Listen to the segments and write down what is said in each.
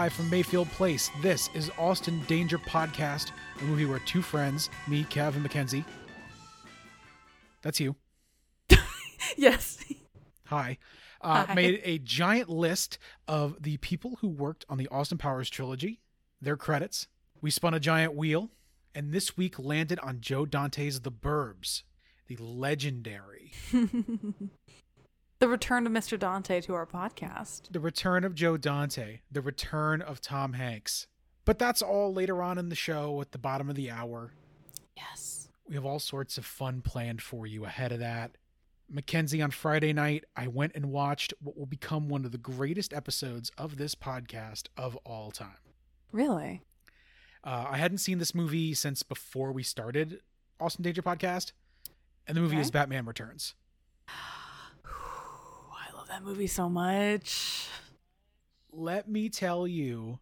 Live from Mayfield Place, this is Austin Danger Podcast, a movie where two friends, me, Kev, and Mackenzie, that's you, Yes. hi, uh, Hi. made a giant list of the people who worked on the Austin Powers trilogy, their credits. We spun a giant wheel, and this week landed on Joe Dante's The Burbs, the legendary, the return of Mr. Dante to our podcast. the return of Joe Dante, the return of Tom Hanks. But that's all later on in the show at the bottom of the hour. Yes. We have all sorts of fun planned for you ahead of that. Mackenzie, on Friday night, I went and watched what will become one of the greatest episodes of this podcast of all time. Really? Uh, I hadn't seen this movie since before we started Austin Danger Podcast, and the movie Okay. is Batman Returns. Ooh, I love that movie so much. Let me tell you.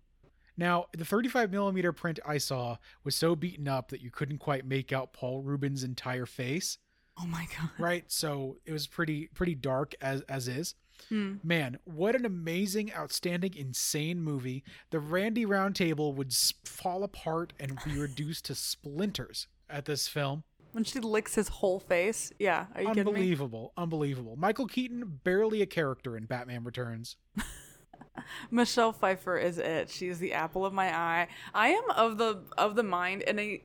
Now, the 35 millimeter print I saw was so beaten up that you couldn't quite make out Paul Reubens' entire face, Oh my god. right? So it was pretty pretty dark as as is. Hmm. Man, what an amazing, outstanding, insane movie. The Randy Roundtable would fall apart and be reduced to splinters at this film. When she licks his whole face. Yeah. Are you kidding me? Unbelievable, unbelievable. Michael Keaton, barely a character in Batman Returns. Michelle Pfeiffer is it. She is the apple of my eye. I am of the of the mind in a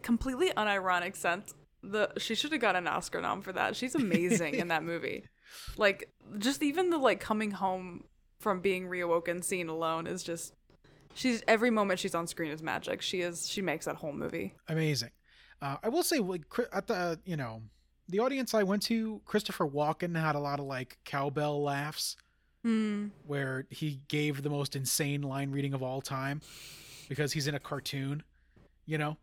completely unironic sense. The she should have got an Oscar nom for that. She's amazing in that movie. Like just even the like coming home from being reawoken scene alone is just she's every moment she's on screen is magic. She is she makes that whole movie. Amazing. Uh, I will say, like at the you know the audience I went to, Christopher Walken had a lot of like cowbell laughs Hmm. where he gave the most insane line reading of all time because he's in a cartoon. You know,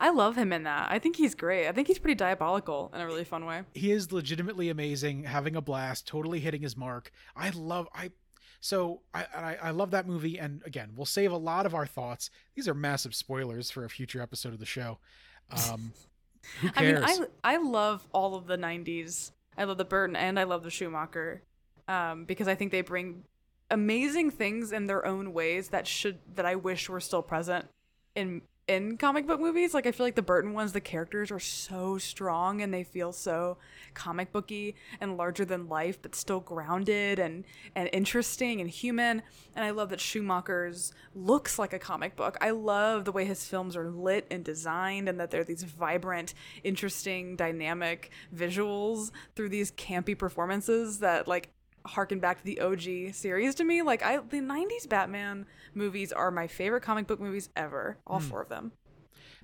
I love him in that. I think he's great. I think he's pretty diabolical in a really fun way. he is legitimately amazing, having a blast, totally hitting his mark. I love I. So I, I I love that movie, and again, we'll save a lot of our thoughts. These are massive spoilers for a future episode of the show. Um, who I mean. I I love all of the '90s. I love the Burton and I love the Schumacher, um, because I think they bring amazing things in their own ways that should that I wish were still present in in comic book movies. Like I feel like the Burton ones, the characters are so strong and they feel so comic booky and larger than life, but still grounded and and interesting and human. And I love that Schumacher's looks like a comic book. I love the way his films are lit and designed, and that they're these vibrant, interesting, dynamic visuals through these campy performances that like harken back to the OG series to me. Like I the 90s Batman movies are my favorite comic book movies ever. All four of them.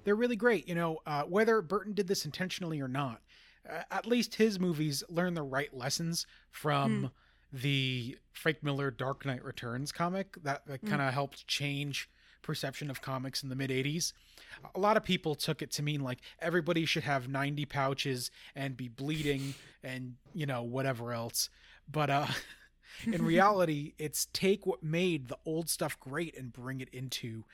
they're really great. You know, uh, whether Burton did this intentionally or not, uh, at least his movies learn the right lessons from the Frank Miller Dark Knight Returns comic that, that kind of helped change perception of comics in the mid 80s. A lot of people took it to mean like everybody should have 90 pouches and be bleeding and, you know, whatever else. But uh in reality, it's take what made the old stuff great and bring it into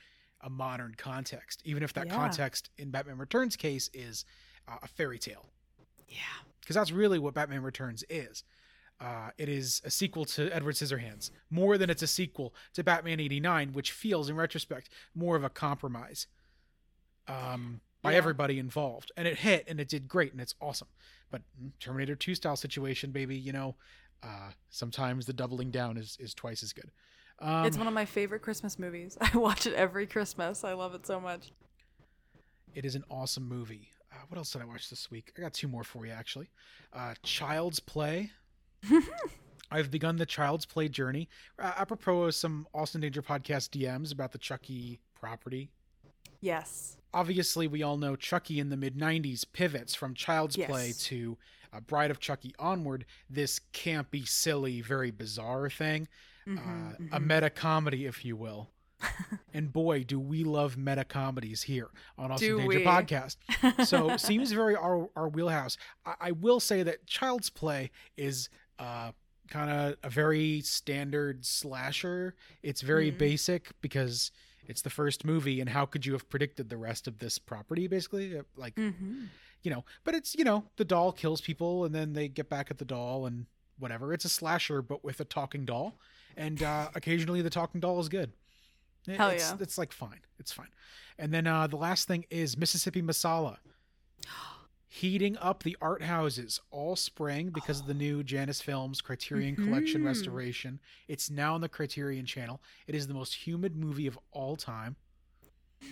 a modern context, even if that Yeah. context in Batman Returns case is uh, a fairy tale, Yeah. because that's really what Batman Returns is. Uh, it is a sequel to Edward Scissorhands, more than it's a sequel to Batman '89, which feels, in retrospect, more of a compromise um, by Yeah. everybody involved. And it hit, and it did great, and it's awesome. But mm, Terminator 2 style situation, baby, you know, uh, sometimes the doubling down is is twice as good. Um, it's one of my favorite Christmas movies. I watch it every Christmas. I love it so much. It is an awesome movie. Uh, what else did I watch this week? I got two more for you, actually. Uh, Child's Play. I've begun the Child's Play journey. Uh, apropos of some Austin Danger podcast DMs about the Chucky property. Yes. Obviously, we all know Chucky in the mid 90s pivots from Child's Play to uh, Bride of Chucky onward, this campy, silly, very bizarre thing. Mhm, uh, a mhm. meta comedy, if you will. and boy, do we love meta comedies here on Austin Do Danger we? Podcast. So seems very our, our wheelhouse. I, I will say that Child's Play is uh, kind of a very standard slasher. It's very Mhm. basic because it's the first movie, and how could you have predicted the rest of this property? Basically, like Mhm. You know. But it's you know the doll kills people, and then they get back at the doll, and whatever. It's a slasher, but with a talking doll, and uh, occasionally the talking doll is good. It- Hell it's, yeah. It's like fine. It's fine. And then uh, the last thing is Mississippi Masala. Heating up the art houses all spring because of the new Janus Films Criterion Collection Mhm. restoration. It's now on the Criterion channel. It is the most humid movie of all time.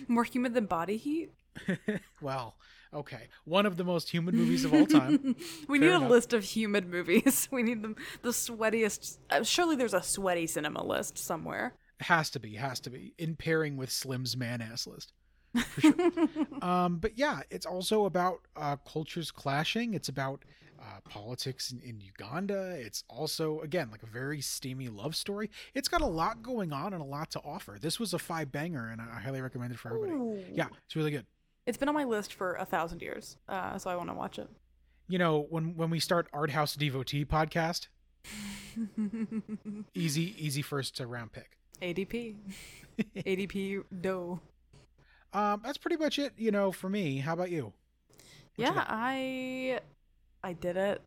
More humid than body heat. well, okay. One of the most humid movies of all time. we Fair need enough. a list of humid movies. We need them the sweatiest. Uh, surely there's a sweaty cinema list somewhere. has to be, has to be. In pairing with Slim's man ass list. For sure. um, but yeah, it's also about uh, cultures clashing. It's about uh, politics in, in Uganda. It's also, again, like a very steamy love story. It's got a lot going on and a lot to offer. This was a five banger, and I I highly recommend it for everybody. Ooh. Yeah, it's really good. It's been on my list for a thousand years, uh, so I want to watch it. You know, when when we start Art House Devotee podcast, easy easy first to round pick. ADP. ADP dough. Um, that's pretty much it. You know, for me. How about you? What yeah, got? I I did it.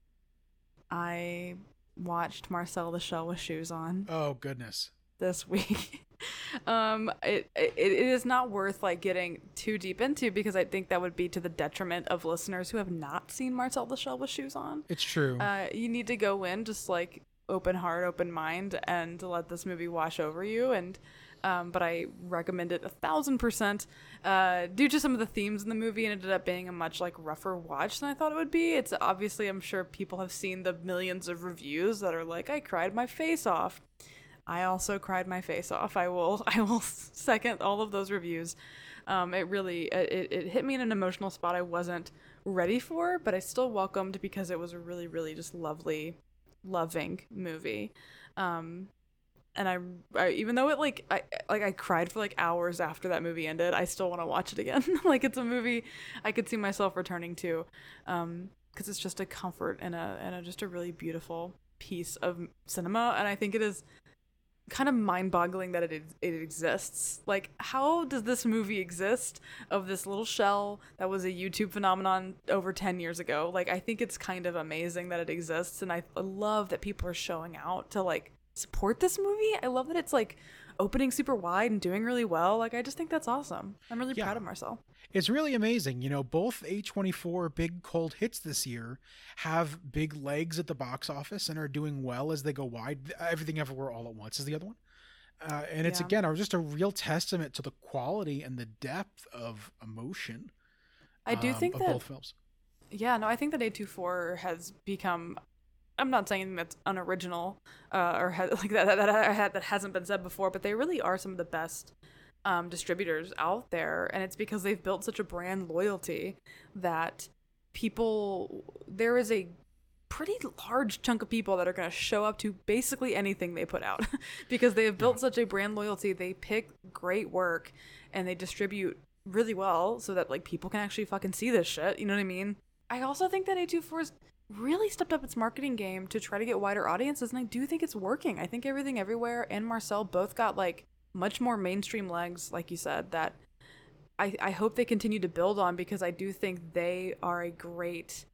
I watched Marcel the Shell with shoes on Oh goodness. This week. um it, it it is not worth like getting too deep into because I think that would be to the detriment of listeners who have not seen Marcel the Shell with shoes on. It's true. Uh you need to go in just like open heart, open mind and let this movie wash over you and um, but I recommend it a thousand percent. Uh, due to some of the themes in the movie, it ended up being a much like rougher watch than I thought it would be. It's obviously, I'm sure people have seen the millions of reviews that are like, "I cried my face off." I also cried my face off. I will, I will second all of those reviews. Um, it really, it, it hit me in an emotional spot I wasn't ready for, but I still welcomed because it was a really, really just lovely, loving movie. Um, and I, I even though it like I like I cried for like hours after that movie ended, I still want to watch it again. like it's a movie I could see myself returning to, um, because it's just a comfort and a and a, just a really beautiful piece of cinema, and I think it is kind of mind-boggling that it it exists. Like, how does this movie exist of this little shell that was a YouTube phenomenon over 10 years ago? Like, I think it's kind of amazing that it exists, and I, I love that people are showing out to like support this movie. I love that it's like opening super wide and doing really well. Like, I just think that's awesome. I'm really Yeah. proud of Marcel. It's really amazing. You know, both A24 big cold hits this year have big legs at the box office and are doing well as they go wide. Everything Everywhere All at Once is the other one. Uh, and it's Yeah. again just a real testament to the quality and the depth of emotion. I do um, think that both films. Yeah, no, I think that A24 has become. I'm not saying that's unoriginal, uh, or has, like that that, that that hasn't been said before, but they really are some of the best um, distributors out there, and it's because they've built such a brand loyalty that people there is a pretty large chunk of people that are going to show up to basically anything they put out because they have built such a brand loyalty. They pick great work and they distribute really well so that like people can actually fucking see this shit. You know what I mean? I also think that A24's really stepped up its marketing game to try to get wider audiences and I do think it's working. I think Everything Everywhere and Marcel both got like much more mainstream legs like you said that I I hope they continue to build on because I do think they are a great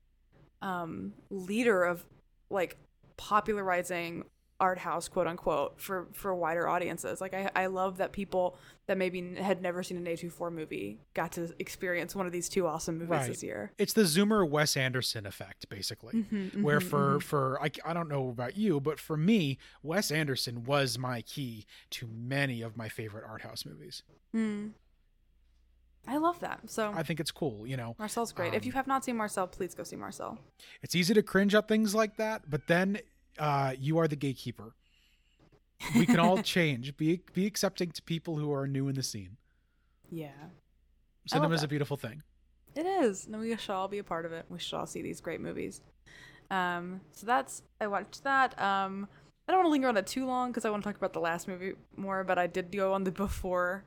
um leader of like popularizing art house quote unquote for for wider audiences like i i love that people that maybe had never seen an a24 movie got to experience one of these two awesome movies Right. this year It's the Zoomer Wes Anderson effect, basically. Mhm, where mhm, for for I, I don't know about you but for me wes anderson was my key to many of my favorite art house movies mhm. i love that so i think it's cool you know marcel's great if um, you have not seen marcel please go see marcel it's easy to cringe at things like that but then uh you are the gatekeeper we can all change be be accepting to people who are new in the scene yeah cinema is a beautiful thing It is. And we should all be a part of it. We should all see these great movies. Um, so that's I watched that. Um, I don't want to linger on it too long because I want to talk about the last movie more. But I did go on the before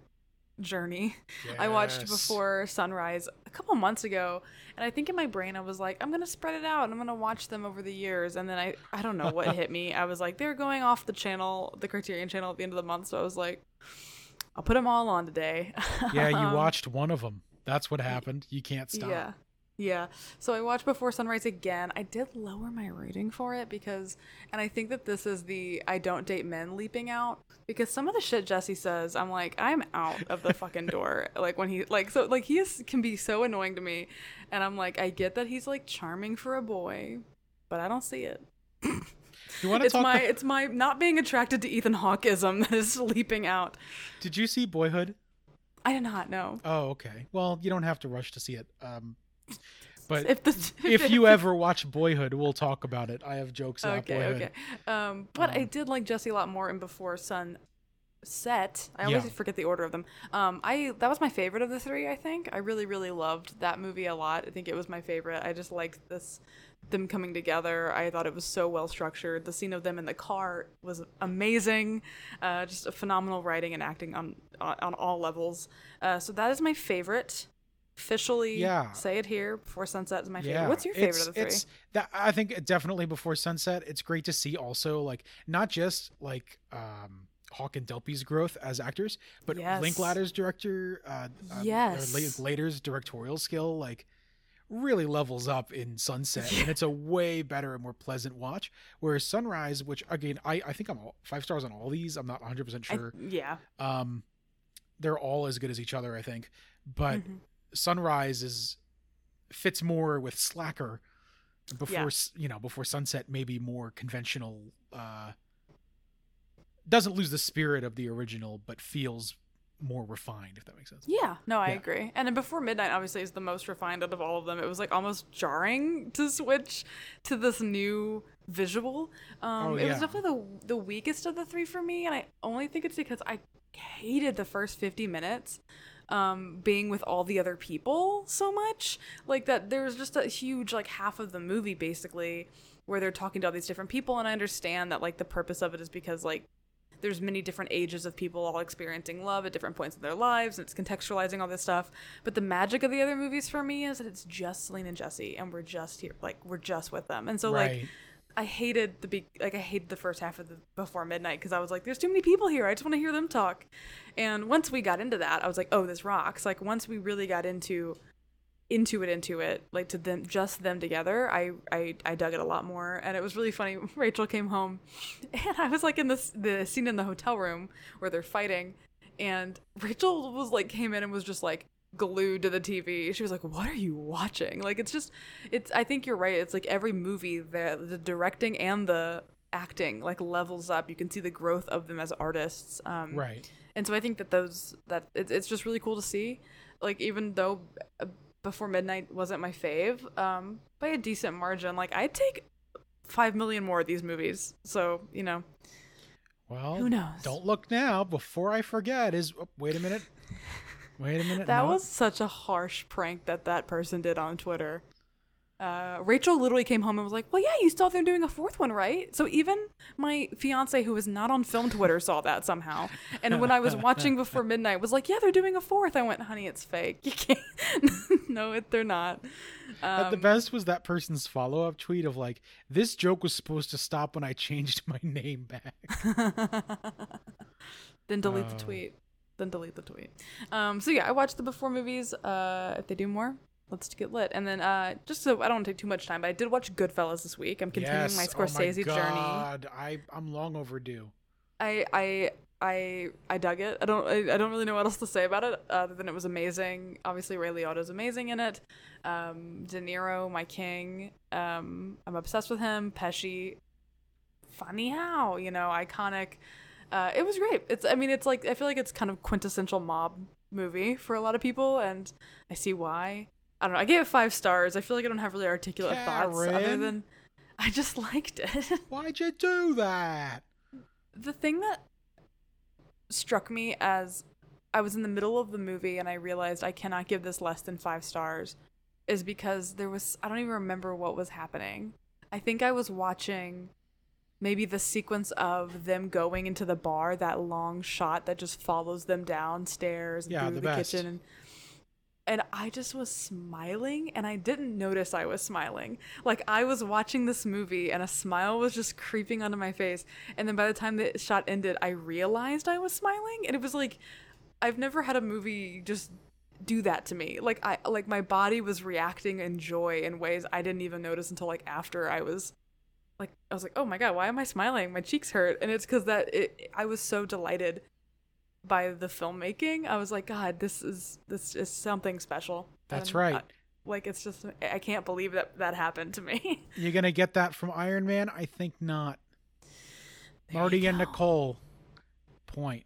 journey. I watched Before Sunrise a couple months ago, and I think in my brain I was like, I'm gonna spread it out and I'm gonna watch them over the years. And then I I don't know what hit me. I was like, they're going off the channel, the Criterion channel at the end of the month. So I was like, I'll put them all on today. yeah you Um, watched one of them that's what happened you can't stop Yeah. Yeah. So I watched Before Sunrise again. I did lower my rating for it because, and I think that this is the I don't date men leaping out because some of the shit Jesse says, I'm like, I'm out of the fucking door. like when he, like, so, like, he is, can be so annoying to me. And I'm like, I get that he's like charming for a boy, but I don't see it. You want to It's talk? my, it's my not being attracted to Ethan Hawkeism that is leaping out. Did you see Boyhood? I did not know. Oh, okay. Well, you don't have to rush to see it. Um, but If the, if you ever watch Boyhood, we'll talk about it. I have jokes about okay, Boyhood. okay. Um, but I Um, did like Jesse a lot more in Before Sun Set. I always Yeah. forget the order of them. Um, I that was my favorite of the three. I think I really really loved that movie a lot. I think it was my favorite. I just liked this them coming together. I thought it was so well structured. The scene of them in the car was amazing. Uh, just a phenomenal writing and acting on on, on all levels. Uh, so that is my favorite. Officially, Yeah. say it here. Before Sunset is my favorite. Yeah, What's your favorite it's, of the three? It's that I think definitely before sunset. It's great to see also like not just like um Hawke and Delpy's growth as actors, but Yes. Linklater's director, uh, or Yes. Linklater's directorial skill, like really levels up in Sunset, and it's a way better and more pleasant watch. Whereas Sunrise, which again I I think I'm all, five stars on all these. I'm not 100 percent I- sure. yeah. um, they're all as good as each other, I think. But Mhm. Sunrise is fits more with Slacker. Before Yeah. you know, before Sunset, maybe more conventional. Uh, doesn't lose the spirit of the original, but feels more refined. If that makes sense. Yeah, no, I Yeah. agree. And then Before Midnight obviously is the most refined out of all of them. It was like almost jarring to switch to this new visual. Um, Oh, It was definitely the the weakest of the three for me, and I only think it's because I hated the first fifty minutes. Um, being with all the other people so much like that there was just a huge like half of the movie basically where they're talking to all these different people and i understand that like the purpose of it is because like there's many different ages of people all experiencing love at different points in their lives and it's contextualizing all this stuff but the magic of the other movies for me is that it's just Celine and Jesse and we're just here like we're just with them and so like right. I hated the be- like I hated the first half of the before midnight because I was like, there's too many people here. I just want to hear them talk. And once we got into that, I was like, oh, this rocks. Like once we really got into into it into it like to them just them together i i i dug it a lot more and it was really funny rachel came home and i was like in this the scene in the hotel room where they're fighting and rachel was like came in and was just like glued to the tv she was like what are you watching like it's just it's i think you're right it's like every movie the the directing and the acting like levels up you can see the growth of them as artists um Right. and so I think that those that it's it's just really cool to see. Like even though uh, Before Midnight wasn't my fave, um, by a decent margin, like I'd take five million more of these movies. So you know, Well, Who knows? Don't look now. Before I forget, is oh, wait a minute. Wait a minute. that no. was such a harsh prank that that person did on Twitter. Uh, Rachel literally came home and was like, "Well, yeah, you still they're doing a fourth one, right?" So even my fiance, who was not on film Twitter, saw that somehow. And when I was watching Before Midnight, was like, "Yeah, they're doing a fourth. I went, "Honey, it's fake. You can't. no, it, they're not." But the Um, best was that person's follow up tweet of like, "This joke was supposed to stop when I changed my name back." then delete Uh. the tweet. Then delete the tweet. Um, so yeah, I watched the before movies. Uh, if they do more, let's get lit. And then uh, just so I don't take too much time, but I did watch Goodfellas this week. I'm continuing yes. my oh Scorsese my journey. God. I I'm long overdue. I I I I dug it. I don't I, I don't really know what else to say about it other than it was amazing. Obviously Ray Liotta's amazing in it. Um, De Niro, my king. Um, I'm obsessed with him. Pesci, funny how you know iconic. Uh, it was great. It's I mean it's like I feel like it's kind of quintessential mob movie for a lot of people, and I see why. I don't know. I gave it five stars. I feel like I don't have really articulate thoughts other than I just liked it. Why'd you do that? the thing that struck me as I was in the middle of the movie and I realized I cannot give this less than five stars is because there was I don't even remember what was happening. I think I was watching maybe the sequence of them going into the bar, that long shot that just follows them downstairs and Yeah, through the the, kitchen and and I just was smiling and I didn't notice I was smiling. Like I was watching this movie and a smile was just creeping onto my face. And then by the time the shot ended, I realized I was smiling. And it was like I've never had a movie just do that to me. Like I like my body was reacting in joy in ways I didn't even notice until like after I was like I was like, "Oh my god, why am I smiling? My cheeks hurt." And it's cuz that it I was so delighted by the filmmaking. I was like, "God, this is this is something special." That's And, right. uh, like it's just I can't believe that that happened to me. You're gonna get that from Iron Man? I think not. Marty and Nicole. Point.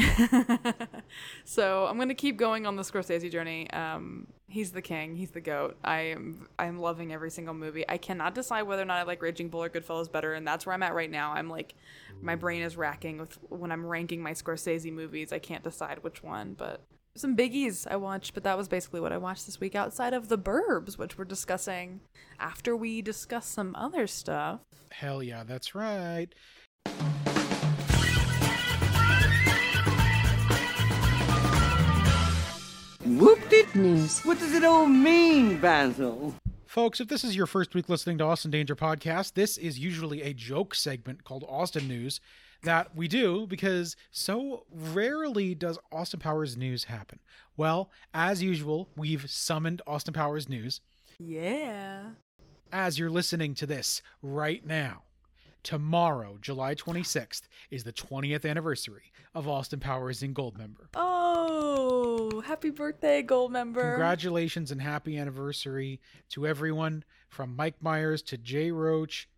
so I'm gonna keep going on the Scorsese journey. Um, he's the king. He's the goat. I am. I'm loving every single movie. I cannot decide whether or not I like Raging Bull or Goodfellas better, and that's where I'm at right now. I'm like, my brain is racking with when I'm ranking my Scorsese movies. I can't decide which one, but some biggies I watched. But that was basically what I watched this week outside of The Burbs, which we're discussing after we discuss some other stuff. Hell yeah, that's right. Whooped it. News. What does it all mean, Basil? Folks, if this is your first week listening to Austin Danger Podcast, this is usually a joke segment called Austin News that we do because so rarely does Austin Powers news happen. Well, as usual, we've summoned Austin Powers news Yeah. as you're listening to this right now. Tomorrow, July 26th, is the 20th anniversary of Austin Powers in Goldmember. Oh, happy birthday, gold member. Congratulations and happy anniversary to everyone from Mike Myers to Jay Roach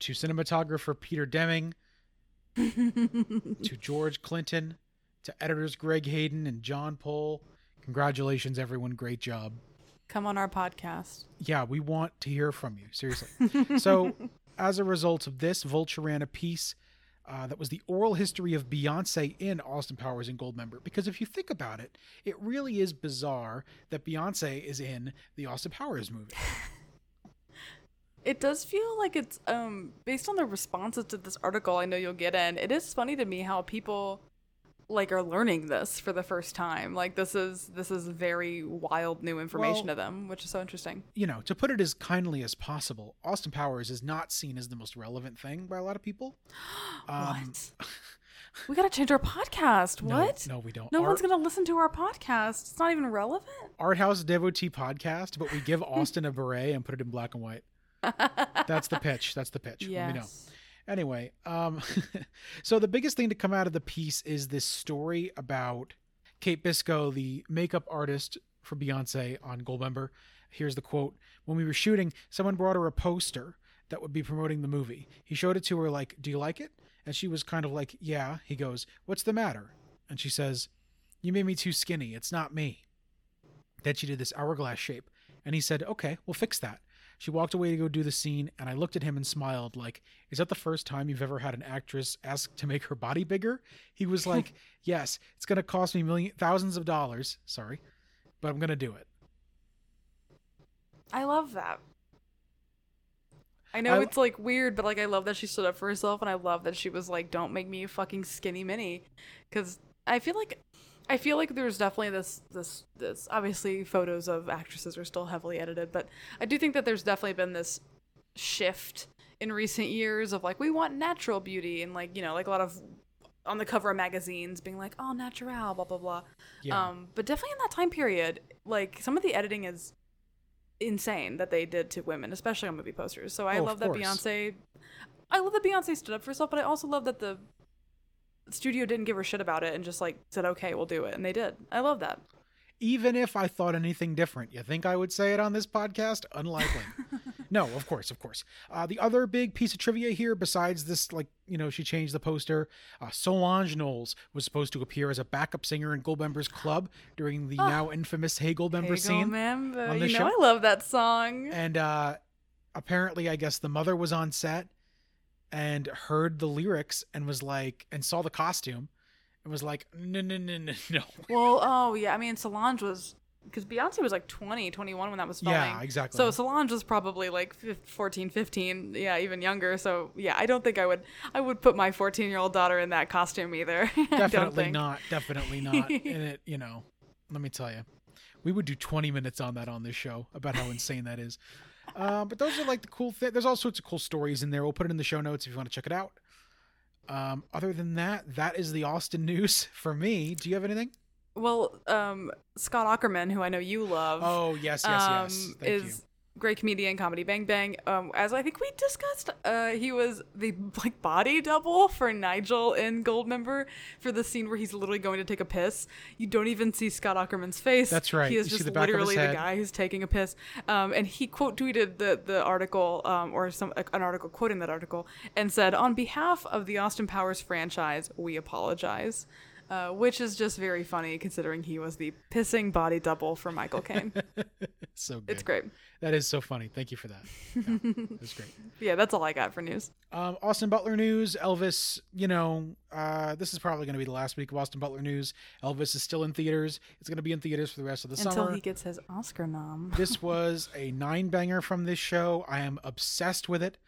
to cinematographer Peter Deming to George Clinton to editors Greg Hayden and Jon Poll. Congratulations, everyone. Great job. Come on our podcast. Yeah, we want to hear from you. Seriously. so, as a result of this, Vulture ran a piece uh, that was the oral history of Beyonce in Austin Powers and Goldmember. Because if you think about it, it really is bizarre that Beyonce is in the Austin Powers movie. It does feel like it's um based on the responses to this article I know you'll get in. It is funny to me how people like are learning this for the first time. Like this is this is very wild new information Well- to them, which is so interesting. You know, to put it as kindly as possible, Austin Powers is not seen as the most relevant thing by a lot of people. Um, what? we gotta change our podcast. What? No, we don't. No Art- one's gonna listen to our podcast. It's not even relevant. Art House Devotee podcast, but we give Austin a beret and put it in black and white. That's the pitch. That's the pitch. Let me know. Anyway, um, so the biggest thing to come out of the piece is this story about Kate Biscoe, the makeup artist for Beyonce on Goldmember. Here's the quote: "When we were shooting, someone brought her a poster that would be promoting the movie. He showed it to her like, "Do you like it?" And she was kind of like, "Yeah." He goes, "What's the matter?" And she says, "You made me too skinny. It's not me." Then she did this hourglass shape, and he said, "Okay, we'll fix that." She walked away to go do the scene, and I looked at him and smiled, like, Is that the first time you've ever had an actress ask to make her body bigger? He was like, Yes, it's going to cost me million, thousands of dollars. Sorry, but I'm going to do it. I love that. I know I- it's like weird, but like I love that she stood up for herself, and I love that she was like, "Don't make me a fucking skinny mini," because I feel like, I feel like there's definitely this this this obviously photos of actresses are still heavily edited, but I do think that there's definitely been this shift in recent years of like we want natural beauty and like you know like a lot of on the cover of magazines being like oh natural blah blah blah. Yeah. um but definitely in that time period like some of the editing is insane that they did to women especially on movie posters. So i Oh, love that beyonce i love that beyonce stood up for herself but i also love that the studio didn't give her shit about it and just like said okay we'll do it and they did i love that Even if I thought anything different, you think I would say it on this podcast? Unlikely. no, of course, of course. Uh, the other big piece of trivia here, besides this, like, you know, she changed the poster, uh, Solange Knowles was supposed to appear as a backup singer in Goldmember's Club during the now infamous Hey Goldmember Hey, scene. Goldmember. on you know show. i love that song and uh apparently i guess the mother was on set and heard the lyrics and was like and saw the costume and was like no no no no no. Well oh yeah i mean solange was because beyonce was like 20 21 when that was filming. yeah exactly. So Solange was probably like fif- 14, 15, yeah, even younger. So yeah, I don't think I would I would put my 14 year old daughter in that costume either. Definitely not definitely not. And it you know let me tell you we would do 20 minutes on that on this show about how insane that is uh, but those are like the cool thing there's all sorts of cool stories in there we'll put it in the show notes if you want to check it out um, other than that that is the austin news for me do you have anything Well, um, Scott Aukerman, who I know you love, Oh yes, yes, yes. um, Thank is you. Great comedian, comedy Bang Bang. Um, as I think we discussed, uh, he was the like body double for Nigel in Goldmember for the scene where he's literally going to take a piss. You don't even see Scott Aukerman's face. That's right. He is You just the back of his literally the guy who's taking a piss. Um, and he quote tweeted the the article, um, or some an article quoting that article, and said, "On behalf of the Austin Powers franchise, we apologize." Uh, which is just very funny considering he was the pissing body double for Michael Caine. So good. it's great. That is so funny. Thank you for that. Yeah, that's great. Yeah, that's all I got for news. Um, Austin Butler news. Elvis, you know, uh, this is probably going to be the last week of Austin Butler news. Elvis is still in theaters. It's going to be in theaters for the rest of the Until summer. Until he gets his Oscar nom. this was a nine banger from this show. I am obsessed with it,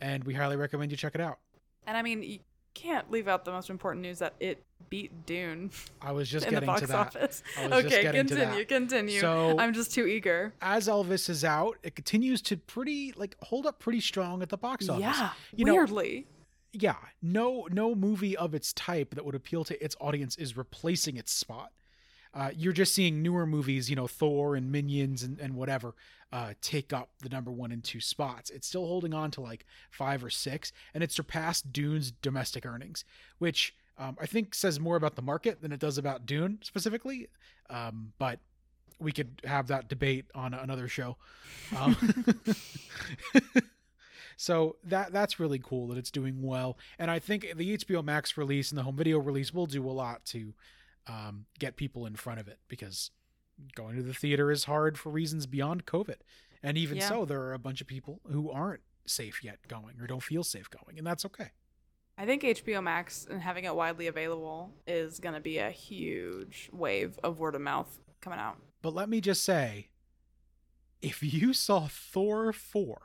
and we highly recommend you check it out. And I mean, can't leave out the most important news that it beat Dune I was just in the getting box to that. office. I was just Okay, continue, continue. So- I'm just too eager. As Elvis is out, it continues to pretty like hold up pretty strong at the box office. Yeah, You know, weirdly. yeah no no movie of its type that would appeal to its audience is replacing its spot uh, you're just seeing newer movies you know thor and minions and, and whatever uh, take up the number one and two spots. It's still holding on to like five or six and it surpassed dune's domestic earnings which um, i think says more about the market than it does about dune specifically. Um, but we could have that debate on another show. Um, so that that's really cool that it's doing well. And i think the hbo max release and the home video release will do a lot to um, get people in front of it because going to the theater is hard for reasons beyond covid and even Yeah. so there are a bunch of people who aren't safe yet going or don't feel safe going and that's okay I think HBO Max and having it widely available is going to be a huge wave of word of mouth coming out. but let me just say if you saw thor 4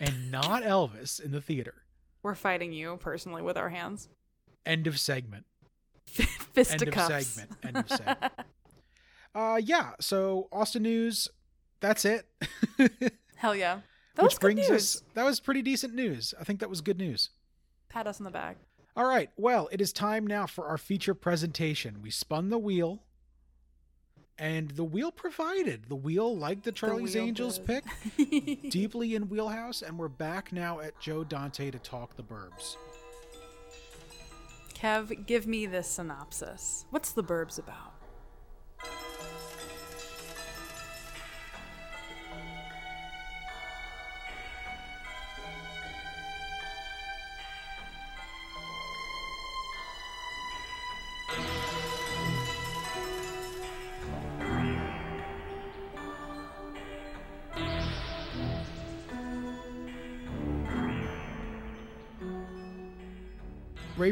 and not elvis in the theater We're fighting you personally with our hands. end of segment Fisticuffs. End of segment. End of segment. Uh, yeah. So Austin news. That's it. Hell yeah. That was Which good brings news. us. That was pretty decent news. I think that was good news. Pat us on the back. All right. Well, it is time now for our feature presentation. We spun the wheel, and the wheel provided. The wheel, like the Charlie's wheel Angels did. pick, deeply in wheelhouse, and we're back now at Joe Dante to talk the Burbs. Kev, give me this synopsis. What's the Burbs about?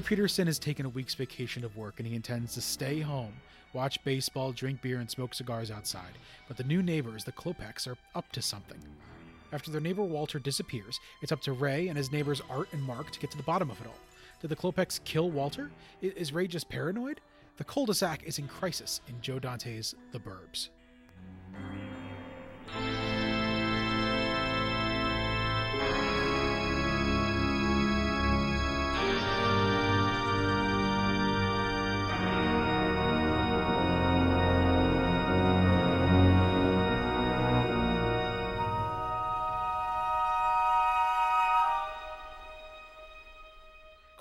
Peterson has taken a week's vacation of work and he intends to stay home, watch baseball, drink beer, and smoke cigars outside. But the new neighbors, the Klopeks, are up to something. After their neighbor Walter disappears, it's up to Ray and his neighbors Art and Mark to get to the bottom of it all. Did the Klopeks kill Walter? Is Ray just paranoid? The cul-de-sac is in crisis in Joe Dante's The Burbs.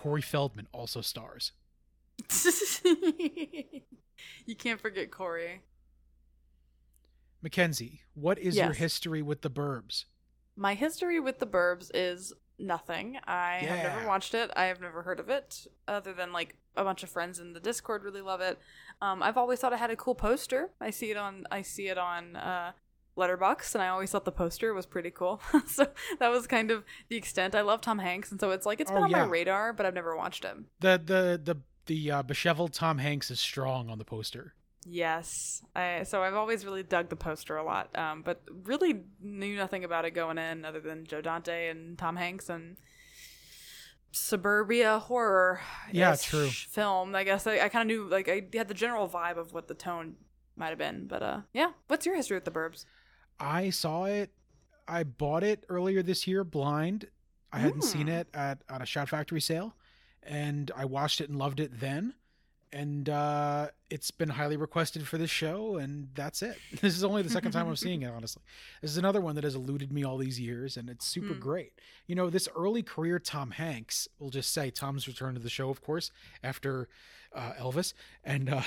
Corey Feldman also stars. you can't forget Corey. Mackenzie, what is your history with The Burbs? My history with the Burbs is nothing. I have never watched it. I have never heard of it, other than like a bunch of friends in the Discord really love it. Um, I've always thought it had a cool poster. I see it on I see it on uh, Letterboxd, and I always thought the poster was pretty cool. so that was kind of the extent. I love Tom Hanks, and so it's like it's been Oh, on yeah. my radar, but I've never watched him. The the the the uh, becheveled Tom Hanks is strong on the poster. Yes, I, so I've always really dug the poster a lot, um, but really knew nothing about it going in, other than Joe Dante and Tom Hanks and suburbia horror. Yeah, true. Film. I guess I, I kind of knew, like, I had the general vibe of what the tone might have been, but uh, yeah. What's your history with the Burbs? I saw it. I bought it earlier this year blind. I hadn't seen Mm. it at, at a Shout Factory sale, and I watched it and loved it then. and uh, it's been highly requested for this show, and that's it. This is only the second time I'm seeing it, honestly. This is another one that has eluded me all these years, and it's super Hmm. great. You know, this early career Tom Hanks, we'll just say Tom's return to the show, of course, after uh, Elvis, and uh,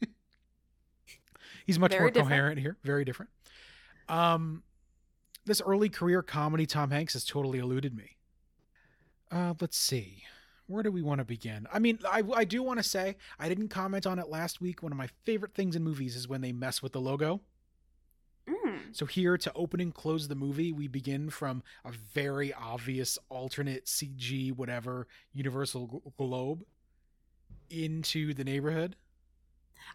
he's much Very more different. coherent here, very different. Um, this early career comedy Tom Hanks has totally eluded me. Uh, let's see. Where do we want to begin? I mean, I, I do want to say I didn't comment on it last week. One of my favorite things in movies is when they mess with the logo. Mm. So here to open and close the movie, we begin from a very obvious alternate CG whatever universal gl- globe into the neighborhood.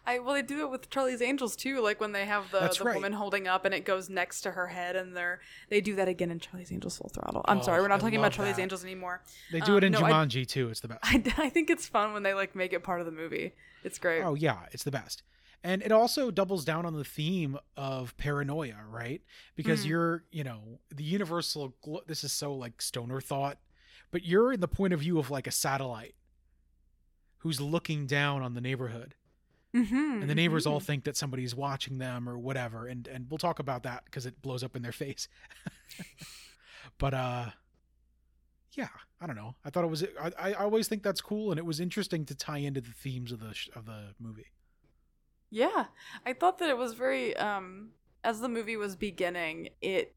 I well, they do it with Charlie's Angels too. Like when they have the, That's the right. woman holding up and it goes next to her head, and they're they do that again in Charlie's Angels Full Throttle. I'm Oh, sorry, we're not I talking about Charlie's that. Angels anymore. They do it Um, in no, I- Jumanji too. It's the best. I, I think it's fun when they like make it part of the movie. It's great. Oh yeah, it's the best. And it also doubles down on the theme of paranoia, right? Because Mhm. you're, you know, the universal glo- this is so like stoner thought, but you're in the point of view of like a satellite who's looking down on the neighborhood. Mm-hmm, And the neighbors all think that somebody's watching them or whatever and and we'll talk about that because it blows up in their face. but uh yeah, I don't know. I thought it was I, I always think that's cool and it was interesting to tie into the themes of the sh- of the movie. Yeah, I thought that it was very um as the movie was beginning, it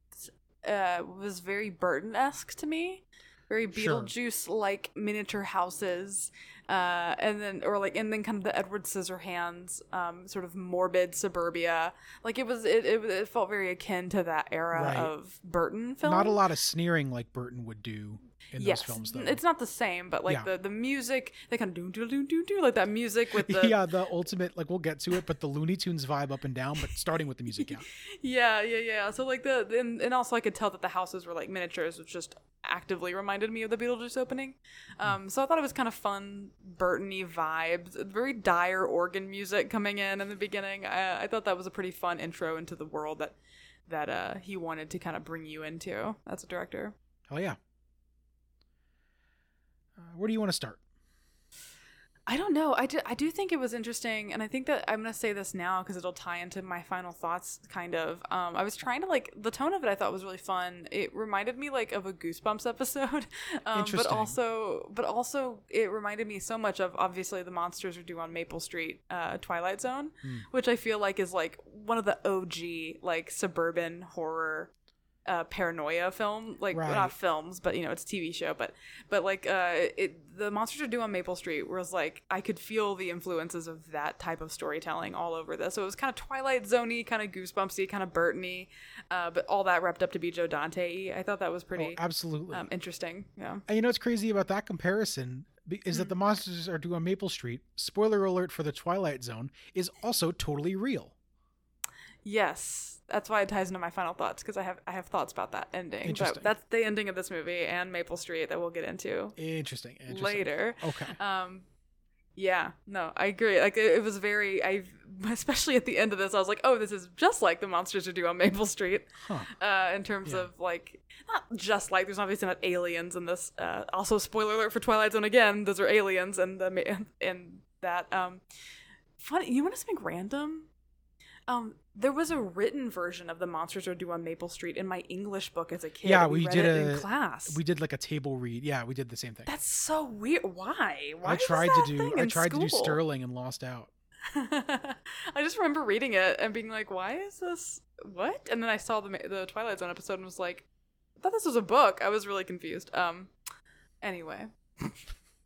uh was very Burton esque to me, very Beetlejuice like miniature houses, uh, and then or like and then kind of the Edward Scissorhands, um, sort of morbid suburbia. Like it was, it it, it felt very akin to that era Right. of Burton films. Not a lot of sneering like Burton would do in yes, those films, though. it's not the same, but like Yeah. the the music, they kind of do do do do do like that music with the yeah, the ultimate like we'll get to it, but the Looney Tunes vibe up and down, but starting with the music, yeah. Yeah, yeah, yeah. So like the and, and also I could tell that the houses were like miniatures, which just actively reminded me of the Beetlejuice opening. Um, so I thought it was kind of fun, Burton-y vibes, very dire organ music coming in in the beginning. I, I thought that was a pretty fun intro into the world that that uh, he wanted to kind of bring you into as a director. Oh yeah. Uh, where do you want to start? I don't know. I do, I do think it was interesting, and I think that I'm gonna say this now because it'll tie into my final thoughts. Kind of. Um, I was trying to like the tone of it. I thought was really fun. It reminded me like of a Goosebumps episode, um, but also, but also, it reminded me so much of obviously the monsters are due on Maple Street, uh, Twilight Zone, Hmm. which I feel like is like one of the OG like suburban horror uh, paranoia film like Right. not films but you know it's a tv show but but like uh it the monsters are due on maple street was like i could feel the influences of that type of storytelling all over this so it was kind of twilight zoney kind of goosebumpsy kind of burtony uh but all that wrapped up to be joe dante i thought that was Oh, pretty absolutely. um, interesting yeah and you know what's crazy about that comparison is that the monsters are due on Maple Street. Spoiler alert for the Twilight Zone is also totally real. Yes that's why it ties into my final thoughts because i have i have thoughts about that ending Interesting. but that's the ending of this movie and maple street that we'll get into Interesting. interesting. later Okay. Um, yeah, no, I agree. Like it, it was very, I especially at the end of this, I was like, oh, this is just like the monsters are due on Maple Street. Huh. Uh, in terms Yeah. of like, not just like, there's obviously not aliens in this. Uh, also, spoiler alert for Twilight Zone again. Those are aliens, and the and that. Um, funny. You want to something random? Um, there was a written version of the monsters are due on Maple Street in my English book as a kid. Yeah, we, we did it a- in class. We did like a table read. Yeah, we did the same thing. That's so weird. Why? Why I tried to do I tried to do? Serling and lost out. I just remember reading it and being like, "Why is this what?" And then I saw the the Twilight Zone episode and was like, "I thought this was a book." I was really confused. Um, anyway,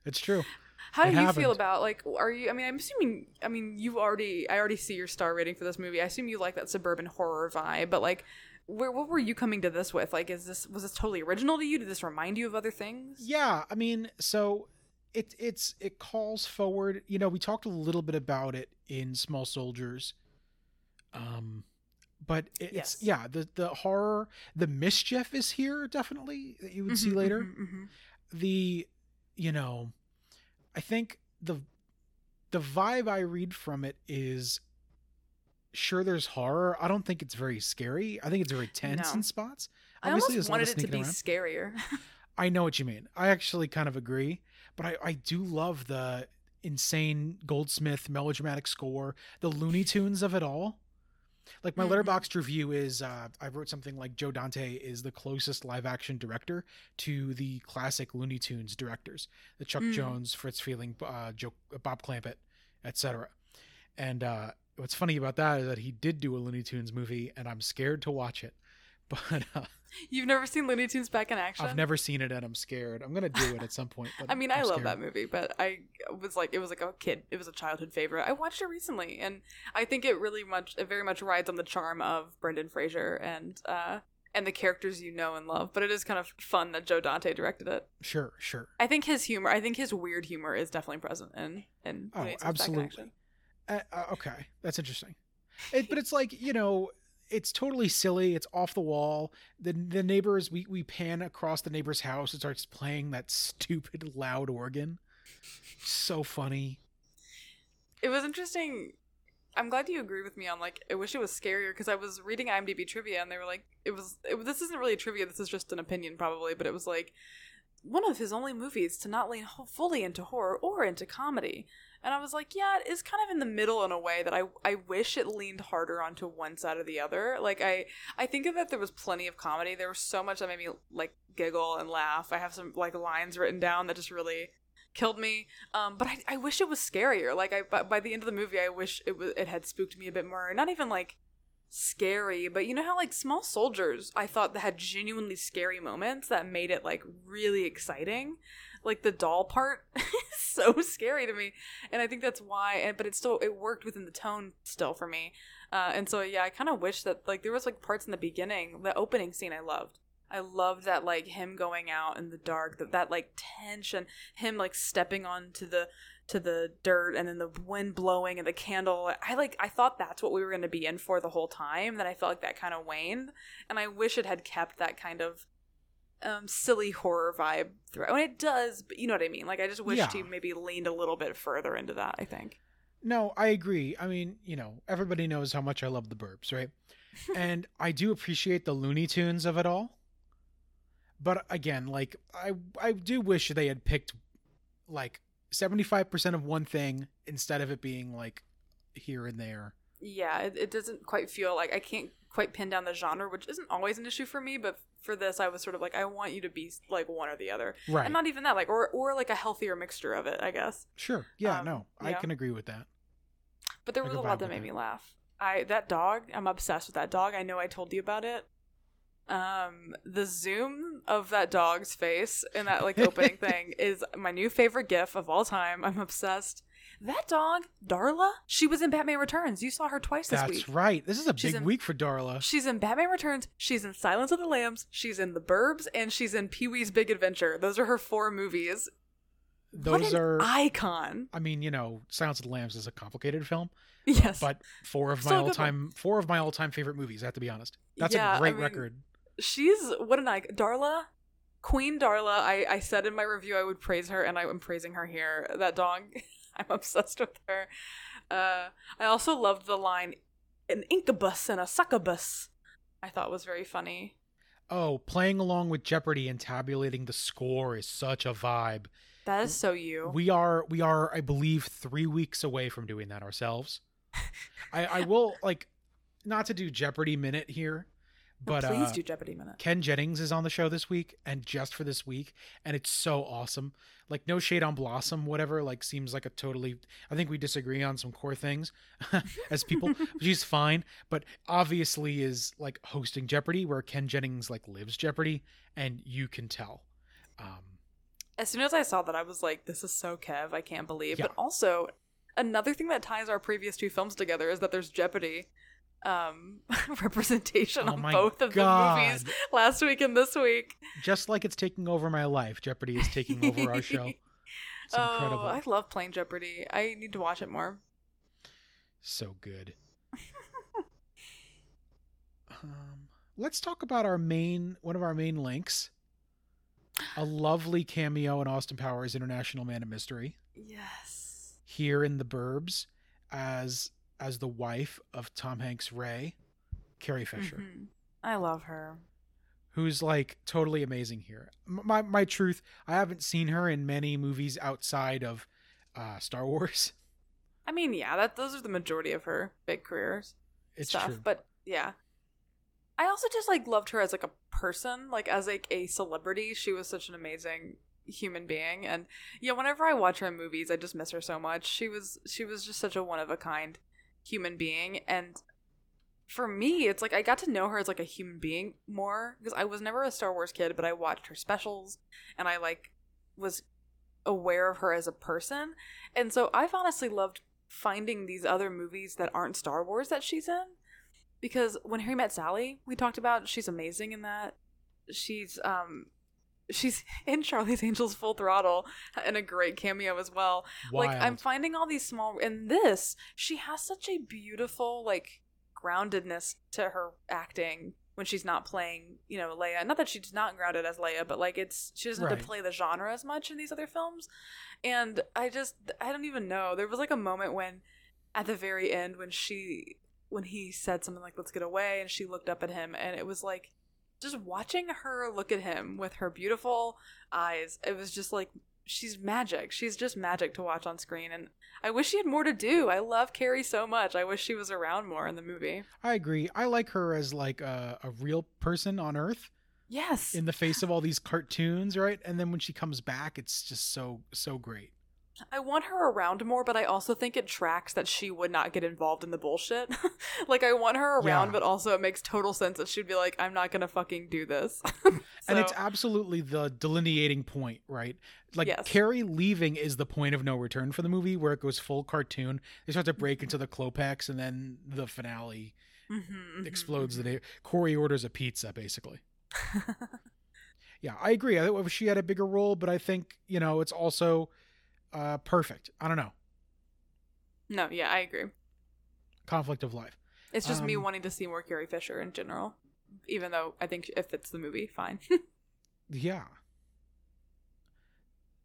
It's true. How do It you happened. feel about like? Are you? I mean, I'm assuming. I mean, you already. I already see your star rating for this movie. I assume you like that suburban horror vibe, but like. Where, what were you coming to this with? Like, is this was this totally original to you? Did this remind you of other things? Yeah, I mean, so it it's it calls forward. You know, we talked a little bit about it in Small Soldiers, um, but it, Yes. it's yeah the the horror, the mischief is here definitely that you would see Mhm, later. mhm, mhm. The you know, I think the the vibe I read from it is sure there's horror. I don't think it's very scary. I think it's very tense No. in spots. I Obviously, almost there's a lot of wanted it to be around. scarier. I know what you mean. I actually kind of agree, but I, I do love the insane Goldsmith melodramatic score, the Looney Tunes of it all. Like my Mhm. Letterboxd review is, uh, I wrote something like Joe Dante is the closest live action director to the classic Looney Tunes directors, the Chuck Mm. Jones, Friz Freleng, uh, Joe, Bob Clampett, etc. And uh, what's funny about that is that he did do a Looney Tunes movie, and I'm scared to watch it. But uh, You've never seen Looney Tunes back in action? I've never seen it, and I'm scared. I'm gonna do it at some point. I mean, I'm I love scared. that movie, but I was like, it was like a kid, it was a childhood favorite. I watched it recently, and I think it really much, it very much rides on the charm of Brendan Fraser and uh and the characters you know and love. But it is kind of fun that Joe Dante directed it. Sure, sure. I think his humor, I think his weird humor is definitely present in in Oh, Looney Tunes Back in absolutely. Action. Uh, uh, okay, that's interesting. It, but it's like you know, it's totally silly. It's off the wall. The the neighbors we we pan across the neighbor's house. and starts playing that stupid loud organ. So funny. It was interesting. I'm glad you agree with me on like I wish it was scarier because I was reading IMDb trivia and they were like it was it, this isn't really trivia this is just an opinion probably but it was like one of his only movies to not lean fully into horror or into comedy and I was like yeah it is kind of in the middle in a way that I I wish it leaned harder onto one side or the other like I I think that there was plenty of comedy there was so much that made me like giggle and laugh I have some like lines written down that just really killed me. Um, but I, I wish it was scarier. Like I, by, by the end of the movie, I wish it was it had spooked me a bit more. Not even like scary, but you know how like Small Soldiers, I thought that had genuinely scary moments that made it like really exciting. Like the doll part is so scary to me, and I think that's why. And but it still it worked within the tone still for me. Uh, and so yeah, I kind of wish that like there was like parts in the beginning, the opening scene I loved. I loved that like him going out in the dark, that that like tension, him like stepping onto the to the dirt and then the wind blowing and the candle. I like I thought that's what we were going to be in for the whole time. Then I felt like that kind of waned, and I wish it had kept that kind of um silly horror vibe throughout. And it does, but you know what I mean. Like I just wish Yeah. he maybe leaned a little bit further into that. I think. No, I agree. I mean, you know, everybody knows how much I love the Burbs, right? and I do appreciate the Looney Tunes of it all. But again, like I I do wish they had picked like 75% of one thing instead of it being like here and there. Yeah it, it doesn't quite feel like i can't quite pin down the genre which isn't always an issue for me but for this i was sort of like i want you to be like one or the other Right. and not even that like or or like a healthier mixture of it i guess sure. Yeah, um, no. I yeah. can agree with that. but there was a lot that made that. me laugh i that dog i'm obsessed with that dog i know i told you about it um the zoom of that dog's face in that like opening thing is my new favorite gif of all time i'm obsessed that dog darla she was in batman returns you saw her twice this That's week That's right. This is a She's big in- week for Darla. She's in Batman Returns, she's in Silence of the Lambs, she's in The Burbs, and she's in Pee Wee's Big Adventure. Those are her four movies. what Those an are icon. I mean, you know, Silence of the Lambs is a complicated film, Yes. but four of my Still a good all-time four of my all-time favorite movies, I have to be honest. That's Yeah, a I great mean, record. she's what an icon. Darla, Queen Darla. I, I said in my review I would praise her, and I am praising her here. That dog, I'm obsessed with her. Uh, I also loved the line, an incubus and a succubus. I thought was very funny. Oh, playing along with Jeopardy and tabulating the score is such a vibe. That is so you. We are we are I believe 3 weeks away from doing that ourselves. I I will like not to do Jeopardy minute here, but please uh, do Jeopardy minute. Ken Jennings is on the show this week and just for this week and it's so awesome. Like no shade on Blossom whatever like seems like a totally I think we disagree on some core things as people. She's fine, but obviously is like hosting Jeopardy where Ken Jennings like lives Jeopardy and you can tell. Um as soon as I saw that, I was like, "This is so Kev! I can't believe." Yeah. But also, another thing that ties our previous two films together is that there's Jeopardy um, representation Oh on both of God. the movies last week and this week. just like it's taking over my life, Jeopardy is taking over our show. It's incredible. Oh, I love playing Jeopardy. I need to watch it more. So good. um, let's talk about our main one of our main links. A lovely cameo in Austin Powers International Man of Mystery Yes. here in the Burbs as as the wife of Tom Hanks' Ray, Carrie Fisher, Mhm. I love her. who's like totally amazing here. My my truth, I haven't seen her in many movies outside of uh, Star Wars. I mean, yeah, that those are the majority of her big careers It's stuff. true. But yeah, I also just like loved her as like a person, like as like a celebrity. She was such an amazing human being, and yeah, whenever I watch her in movies, I just miss her so much. She was she was just such a one of a kind human being, and for me, it's like I got to know her as like a human being more because I was never a Star Wars kid, but I watched her specials, and I like was aware of her as a person, and so I've honestly loved finding these other movies that aren't Star Wars that she's in. Because when Harry met Sally, we talked about she's amazing in that. She's um she's in Charlie's Angels Full Throttle and a great cameo as well. Like I'm finding all these small in this, she has such a beautiful like groundedness to her acting when she's not playing, you know, Leia. Not that she's not grounded as Leia, but like it's she doesn't have to play the genre as much in these other films. And I just I don't even know. There was like a moment when at the very end when she when he said something like let's get away and she looked up at him and it was like just watching her look at him with her beautiful eyes. It was just like she's magic. She's just magic to watch on screen and I wish she had more to do. I love Carrie so much. I wish she was around more in the movie. I agree. I like her as like a, a real person on Earth Yes. in the face of all these cartoons, right? And then when she comes back, it's just so so great. I want her around more, but I also think it tracks that she would not get involved in the bullshit. like I want her around, Yeah. but also it makes total sense that she'd be like, I'm not gonna fucking do this. And it's absolutely the delineating point, right? Like Yes. Carrie leaving is the point of no return for the movie, where it goes full cartoon. They start to break Mm-hmm. into the Klopeks, and then the finale Mhm, mhm, explodes. mhm. The day Corey orders a pizza, basically. Yeah, I agree. I wish she had a bigger role, but I think you know it's also uh, perfect. I don't know, no, yeah, I agree. conflict of life. It's just me Um, wanting to see more Carrie Fisher in general. Even though I think if it's the movie, fine. Yeah.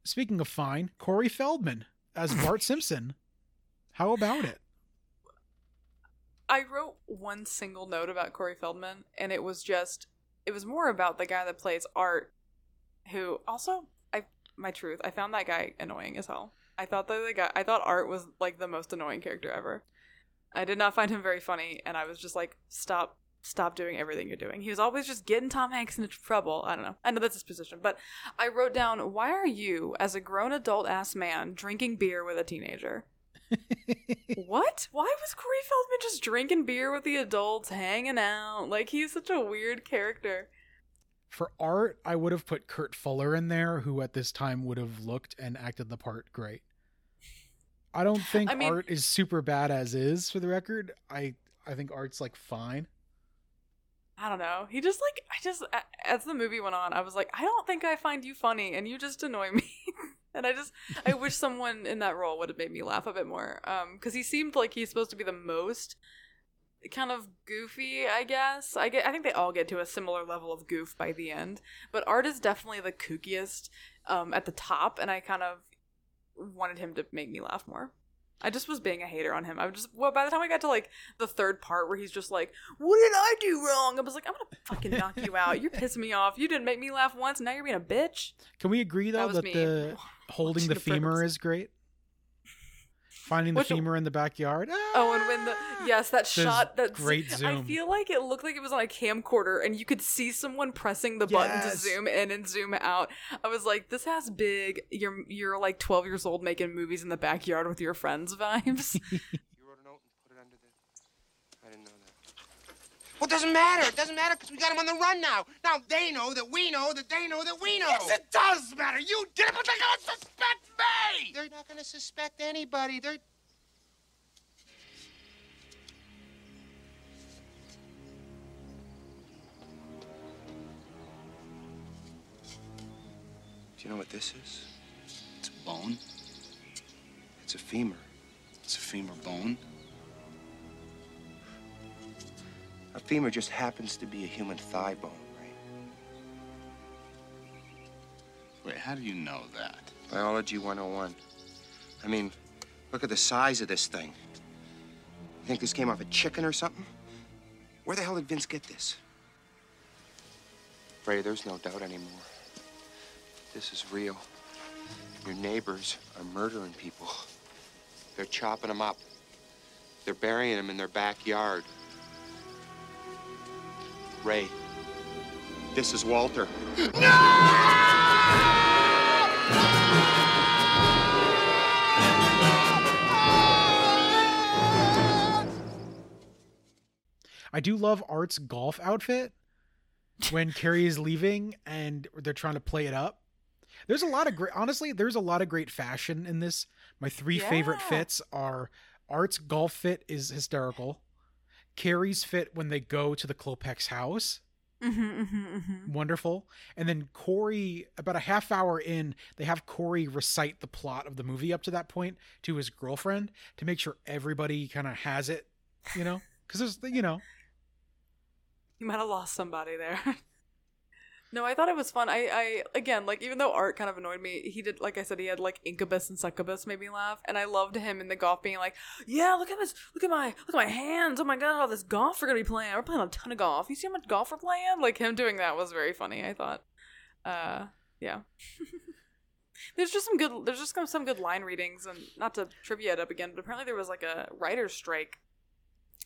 Speaking of fine, Corey Feldman as Bart Simpson. How about it? I wrote one single note about Corey Feldman, and it was just it was more about the guy that plays Art, who also my truth I found that guy annoying as hell. I thought that the guy I thought Art was like the most annoying character ever. I did not find him very funny, and I was just like, stop. Stop doing everything you're doing. He was always just getting Tom Hanks into trouble. I don't know. I know that's his position, but I wrote down, why are you, as a grown adult ass man, drinking beer with a teenager? what? Why was Corey Feldman just drinking beer with the adults, hanging out? Like he's such a weird character. For art, I would have put Kurt Fuller in there, who at this time would have looked and acted the part great. I don't think I mean- art is super bad as is, for the record. I I think art's like fine. I don't know. He just like I just as the movie went on, I was like, I don't think I find you funny, and you just annoy me. and I just I wish someone in that role would have made me laugh a bit more. Um, because he seemed like he's supposed to be the most kind of goofy, I guess. I get I think they all get to a similar level of goof by the end, but Art is definitely the kookiest um at the top, and I kind of wanted him to make me laugh more. I just was being a hater on him. I was just well by the time I got to like the third part where he's just like, What did I do wrong? I was like, I'm gonna fucking knock you out. You're pissing me off. You didn't make me laugh once, now you're being a bitch. Can we agree though was that, the holding the femur is great? Finding the Which- femur in the backyard. Oh, and when the ah! yes, that There's shot that great I feel like it looked like it was on a camcorder, and you could see someone pressing the button to zoom in and zoom out. I was like, this has big. You're you're like 12 years old making movies in the backyard with your friends vibes. You wrote a note and put it under the. I didn't know that. Well, it doesn't matter. It doesn't matter because we got him on the run now. Now they know that we know that they know that we know. Yes, it does matter. You did it, but they're gonna suspect me. They're not gonna suspect anybody. They're. Do you know what this is? It's a bone. It's a femur. It's a femur bone. A femur just happens to be a human thigh bone, right? Wait, how do you know that? Biology 101. I mean, look at the size of this thing. You think this came off a chicken or something? Where the hell did Vince get this? Ray, there's no doubt anymore. This is real. Your neighbors are murdering people. They're chopping them up. They're burying them in their backyard. Ray, this is Walter. No! I do love Art's golf outfit when Carrie is leaving and they're trying to play it up. There's a lot of great, honestly, there's a lot of great fashion in this. My three favorite fits are Art's golf fit is hysterical. Carrie's fit when they go to the Klopeks house, Mm-hmm, mm-hmm, mm-hmm. wonderful. And then Corey, about a half hour in, they have Corey recite the plot of the movie up to that point to his girlfriend to make sure everybody kind of has it, you know? Because there's, you know, You might have lost somebody there. no, I thought it was fun. I, I again, like even though art kind of annoyed me, he did like I said, he had like incubus and succubus made me laugh, and I loved him in the golf being like, yeah, look at this, look at my, look at my hands. Oh my god, all this golf we're gonna be playing. We're playing a ton of golf. You see how much golf we're playing? Like him doing that was very funny. I thought, uh, yeah. There's just some good. There's just some- some good line readings, and not to trivia it up again, but apparently there was like a writer's strike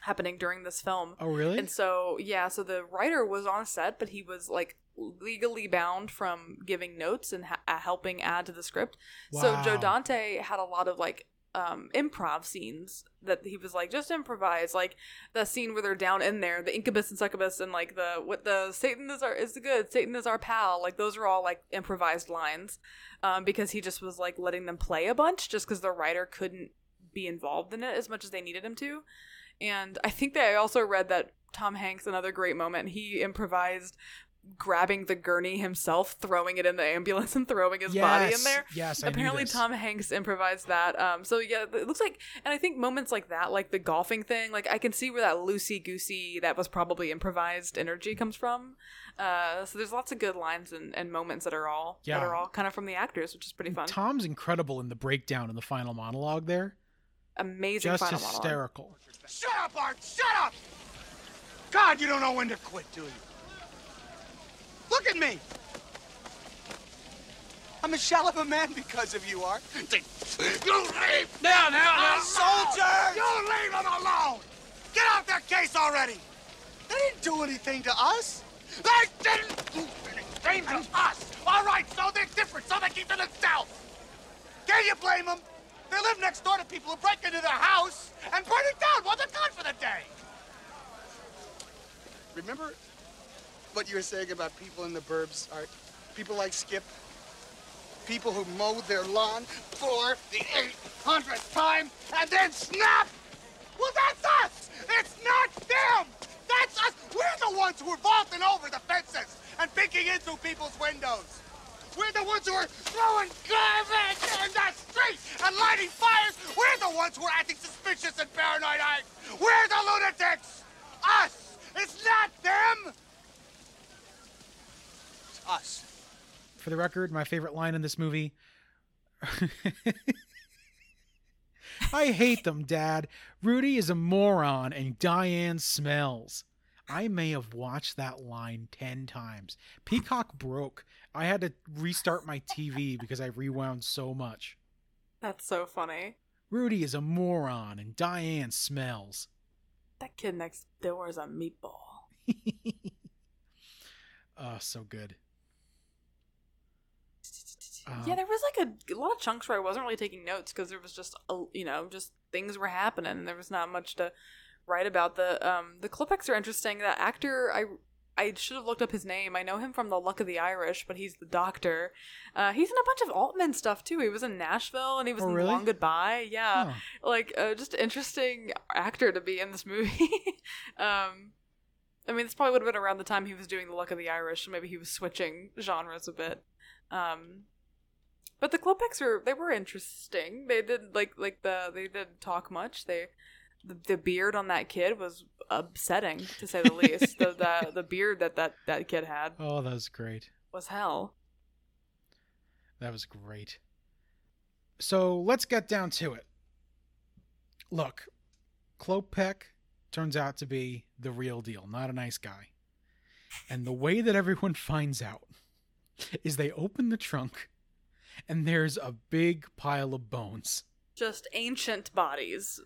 happening during this film. oh, really? And so, yeah, so the writer was on set, but he was like legally bound from giving notes and ha- helping add to the script. So Joe Dante had a lot of like um improv scenes that he was like just improvise like the scene where they're down in there the incubus and succubus and like the what the satan is our is the good satan is our pal like those are all like improvised lines um because he just was like letting them play a bunch just because the writer couldn't be involved in it as much as they needed him to and I think that I also read that Tom Hanks, another great moment, he improvised grabbing the gurney himself, throwing it in the ambulance, and throwing his body in there. yes, I Apparently, this. Tom Hanks improvised that. Um, so yeah, it looks like, and I think moments like that, like the golfing thing, like I can see where that loosey goosey, that was probably improvised energy comes from. Uh, so there's lots of good lines and, and moments that are all Yeah. that are all kind of from the actors, which is pretty fun. Tom's incredible in the breakdown in the final monologue there. Amazing Just final monologue. hysterical. Shut up, Art! Shut up! God, you don't know when to quit, do you? Look at me! I'm a shell of a man because of you, Art. You leave! Now, now, now! Soldiers! You leave them alone! Get out their case already! They didn't do anything to us! They didn't do anything to us! All right, so they're different, so they keep to themselves! Can you blame them? They live next door to people who break into their house and burn it down while they're gone for the day. Remember what you were saying about people in the burbs, Art? People like Skip? People who mowed their lawn for the 800th time and then snap? Well, that's us! It's not them! That's us! We're the ones who are vaulting over the fences and peeking in through people's windows. We're the ones who are throwing garbage in the street and lighting fires. We're the ones who are acting suspicious and paranoid. We're the lunatics. Us. It's not them. It's us. For the record, my favorite line in this movie. I hate them, Dad. Rudy is a moron and Diane smells. I may have watched that line 10 times. Peacock broke. I had to restart my TV because I rewound so much. That's so funny. Rudy is a moron and Diane smells. That kid next door is a meatball. Oh, so good. Yeah, Um, there was like a, a lot of chunks where I wasn't really taking notes because there was just a, you know just things were happening and there was not much to write about. The um the Klopeks are interesting. That actor I I should have looked up his name. I know him from The Luck of the Irish, but he's the doctor. Uh, he's in a bunch of Altman stuff too. He was in Nashville and he was Oh, in really? Long Goodbye. Yeah, Huh. like uh, just interesting actor to be in this movie. um, I mean, this probably would have been around the time he was doing The Luck of the Irish. so Maybe he was switching genres a bit. Um, but the Klopeks were they were interesting. They did like like the they didn't talk much. They the, the beard on that kid was upsetting to say the least. the, the the beard that that that kid had Oh, that was great. was hell. That was great. So let's get down to it. Look, Klopek turns out to be the real deal, not a nice guy. And the way that everyone finds out is they open the trunk and there's a big pile of bones. Just ancient bodies,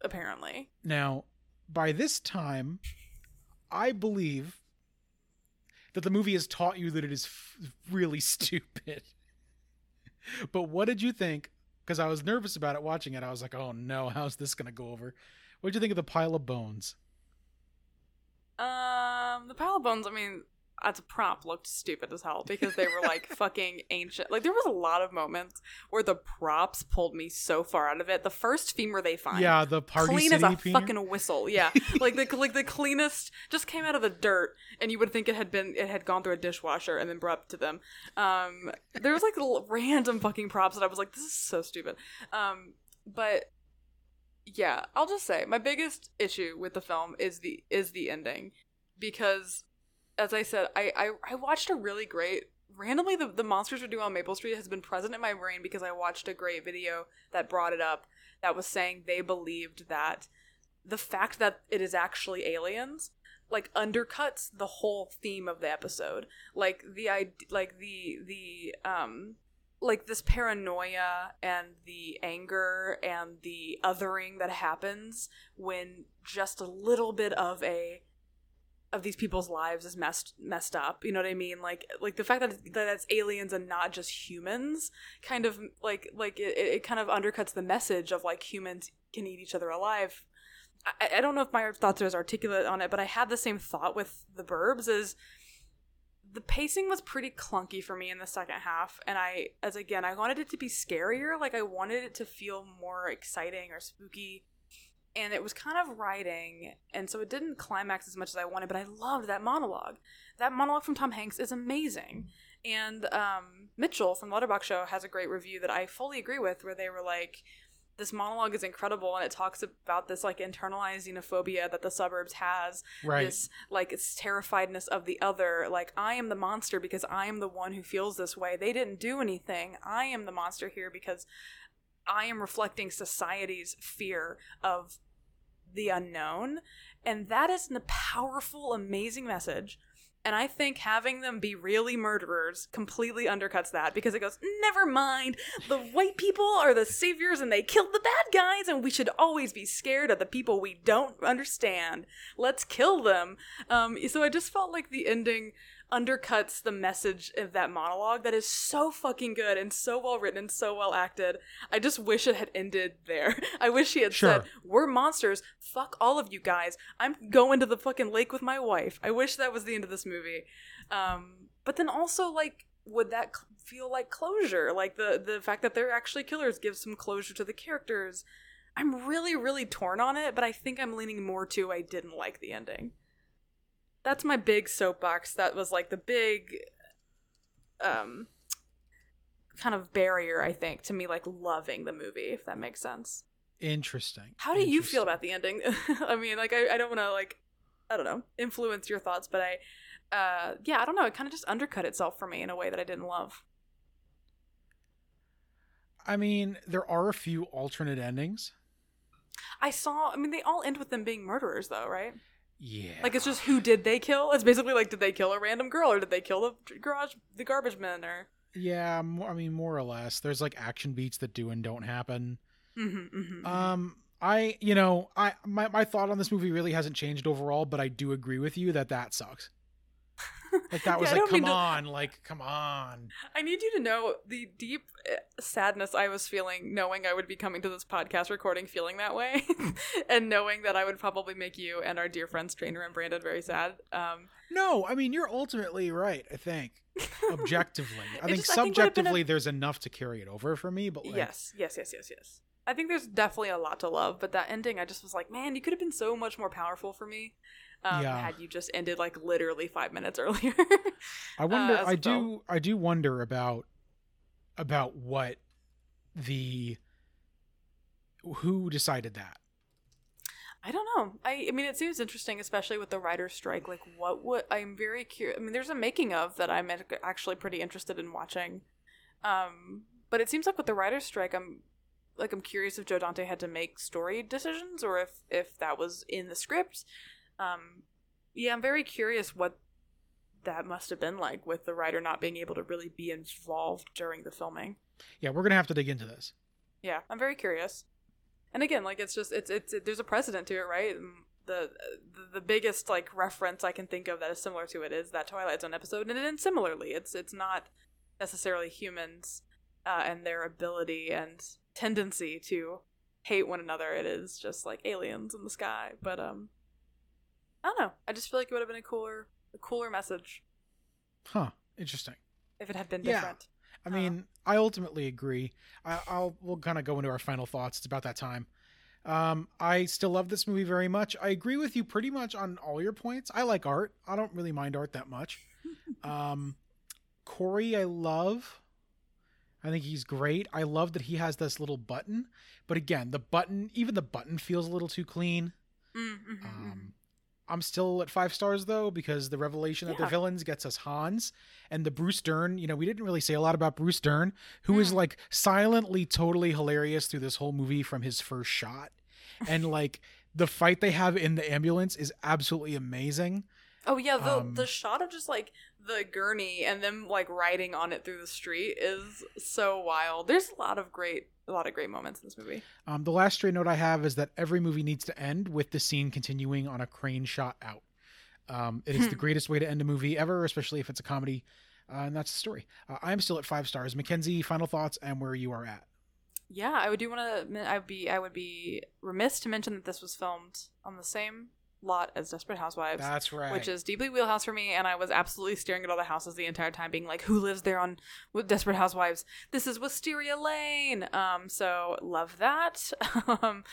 apparently. Now, by this time, I believe that the movie has taught you that it is f- really stupid. but what did you think? Because I was nervous about it watching it. I was like, oh no, how's this going to go over? What did you think of the pile of bones? Um, the pile of bones. I mean, as a prop, looked stupid as hell because they were like fucking ancient. Like there was a lot of moments where the props pulled me so far out of it. The first femur they find, Yeah, the party clean as a femur? fucking whistle. Yeah, like the like the cleanest just came out of the dirt, and you would think it had been it had gone through a dishwasher and then brought up to them. Um, there was like little random fucking props that I was like, this is so stupid. Um, but yeah, I'll just say my biggest issue with the film is the is the ending because as I said, I I, I watched a really great randomly the, the monsters are doing on Maple Street has been present in my brain because I watched a great video that brought it up that was saying they believed that the fact that it is actually aliens like undercuts the whole theme of the episode. Like the like the the um like this paranoia and the anger and the othering that happens when just a little bit of a of these people's lives is messed messed up you know what i mean? Like like the fact that, that it's aliens and not just humans kind of like like it, it kind of undercuts the message of like humans can eat each other alive. I, I don't know if my thoughts are as articulate on it but i had the same thought with the burbs is the pacing was pretty clunky for me in the second half. And i as again i wanted it to be scarier. Like i wanted it to feel more exciting or spooky and it was kind of writing and so it didn't climax as much as i wanted but i loved that monologue. That monologue from tom hanks is amazing. And um, mitchell from letterbox show has a great review that i fully agree with where they were like this monologue is incredible and it talks about this like internalized xenophobia that the suburbs has Right. this like it's terrifiedness of the other. Like i am the monster because i am the one who feels this way. They didn't do anything. I am the monster here because i am reflecting society's fear of the unknown and that is a powerful amazing message and I think having them be really murderers completely undercuts that because it goes, never mind, the white people are the saviors and they killed the bad guys, and we should always be scared of the people we don't understand. Let's kill them. Um, so I just felt like the ending undercuts the message of that monologue that is so fucking good and so well written and so well acted. I just wish it had ended there. I wish he had Sure. said, We're monsters. Fuck all of you guys. I'm going to the fucking lake with my wife. I wish that was the end of this movie. Um, but then also, like, would that feel like closure? Like the the fact that they're actually killers gives some closure to the characters. I'm really, really torn on it, but I think I'm leaning more to I didn't like the ending. That's my big soapbox. That was like the big, um, kind of barrier I think to me like loving the movie, if that makes sense. Interesting. How do you feel about the ending? I mean, like I, I don't want to like I don't know influence your thoughts, but I uh yeah I don't know. It kind of just undercut itself for me in a way that I didn't love. I mean, there are a few alternate endings. I saw. I mean, they all end with them being murderers, though, right? Yeah. Like it's just who did they kill? It's basically like did they kill a random girl or did they kill the garage the garbage men or Yeah, I mean, more or less. There's like action beats that do and don't happen. mm-hmm, mm-hmm. Um, I, you know, I my my thought on this movie really hasn't changed overall, but I do agree with you that that sucks. Like that was Yeah, like, come to- on, like come on. I need you to know the deep uh, sadness I was feeling knowing I would be coming to this podcast recording feeling that way and knowing that I would probably make you and our dear friends Trainer and Brandon very sad. Um, No, I mean you're ultimately right. I think objectively, I think just- I think a- subjectively, there's enough to carry it over for me. But like, yes, yes, yes, yes, yes. I think there's definitely a lot to love, but that ending, I just was like, man, you could have been so much more powerful for me um, Yeah. had you just ended like literally five minutes earlier. I wonder. uh, I do. I do wonder about about what the who decided that. I don't know. I, I mean, it seems interesting, especially with the writer's strike. Like, what would I'm very curious. I mean, there's a making of that I'm actually pretty interested in watching. Um, but it seems like with the writer's strike, I'm like I'm curious if Joe Dante had to make story decisions or if if that was in the script. Um, yeah, I'm very curious what that must have been like with the writer not being able to really be involved during the filming. Yeah, we're gonna have to dig into this. Yeah, I'm very curious. And again, like it's just it's it's it, there's a precedent to it, right? The, the the biggest like reference I can think of that is similar to it is that Twilight Zone episode, and then similarly, it's it's not necessarily humans uh, and their ability and tendency to hate one another. It is just like aliens in the sky. But um, I don't know. I just feel like it would have been a cooler a cooler message Huh. Interesting. if it had been Yeah. different. I Uh, mean, I ultimately agree. I, I'll we'll kind of go into our final thoughts. It's about that time. Um, I still love this movie very much. I agree with you pretty much on all your points. I like art. I don't really mind art that much. Um, Corey, I love. I think he's great. I love that he has this little button, but again, the button, even the button feels a little too clean. Mm, mhm, mhm. Um, I'm still at five stars though because the revelation that Yeah. they're villains gets us Hans and the Bruce Dern. You know, we didn't really say a lot about Bruce Dern, who is Mm. like silently totally hilarious through this whole movie from his first shot, and like the fight they have in the ambulance is absolutely amazing. Oh yeah, the Um, the shot of just like the gurney and them like riding on it through the street is so wild. There's a lot of great a lot of great moments in this movie. Um, the last stray note I have is that every movie needs to end with the scene continuing on a crane shot out. Um, it is the greatest way to end a movie ever, especially if it's a comedy. Uh, and that's the story. Uh, I'm still at five stars. Mackenzie, final thoughts and where you are at. Yeah, I would do want to. I would be I would be remiss to mention that this was filmed on the same lot as Desperate Housewives. That's right. Which is deeply wheelhouse for me, and I was absolutely staring at all the houses the entire time, being like, "Who lives there on with Desperate Housewives? This is Wisteria Lane." Um, so love that. um,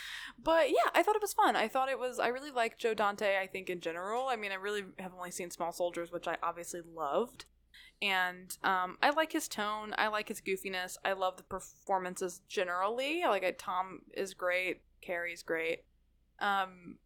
but yeah, I thought it was fun. I thought it was. I really like Joe Dante. I think in general. I mean, I really have only seen Small Soldiers, which I obviously loved, and um, I like his tone. I like his goofiness. I love the performances generally. Like I, Tom is great. Carrie's great. Um,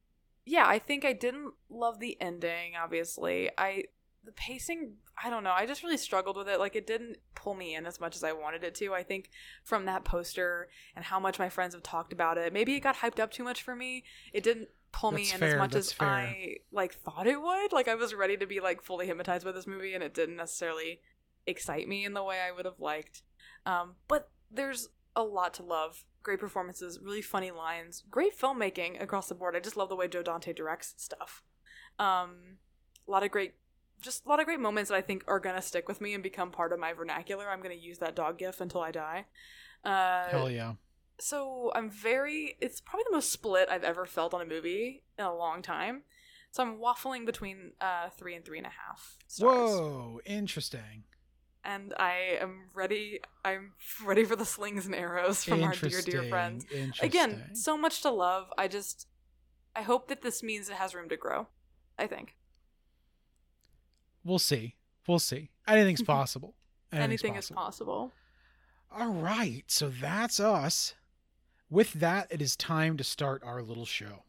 yeah, I think I didn't love the ending. Obviously, I the pacing. I don't know. I just really struggled with it. Like it didn't pull me in as much as I wanted it to. I think from that poster and how much my friends have talked about it, maybe it got hyped up too much for me. It didn't pull me That's in fair, as much as fair. I like thought it would. Like I was ready to be like fully hypnotized by this movie, and it didn't necessarily excite me in the way I would have liked. Um, but there's a lot to love. Great performances, really funny lines, great filmmaking across the board. I just love the way Joe Dante directs stuff. Um, a lot of great, just a lot of great moments that I think are gonna stick with me and become part of my vernacular. I'm gonna use that dog gif until I die. Uh, Hell yeah. so I'm very it's probably the most split I've ever felt on a movie in a long time. So I'm waffling between uh three and three and a half stars. Whoa, interesting. And I am ready I'm ready for the slings and arrows from our dear, dear friends. Again, so much to love. I just I hope that this means it has room to grow. I think. we'll see. We'll see. Anything's possible. Anything's Anything is possible. possible. All right, so that's us. With that, it is time to start our little show.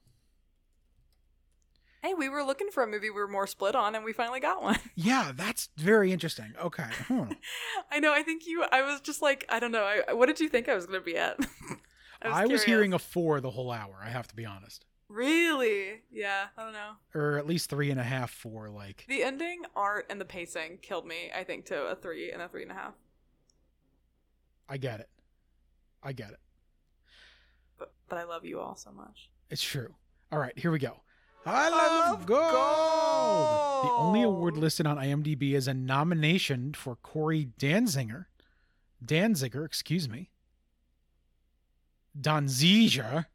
Hey, we were looking for a movie we were more split on and we finally got one. Yeah, that's very interesting. Okay. hmm. I know, I think you I was just like, I don't know. I, what did you think I was going to be at? I was hearing a four the whole hour, I have to be honest. Really? Yeah, I don't know. Or at least three and a half, four, like. The ending, art, and the pacing killed me, I think, to a three and a three and a half. I get it. I get it. But but I love you all so much. It's true. All right, here we go. I love, gold. The only award listed on IMDb is a nomination for Cory Danziger. Danziger, excuse me. Danziger,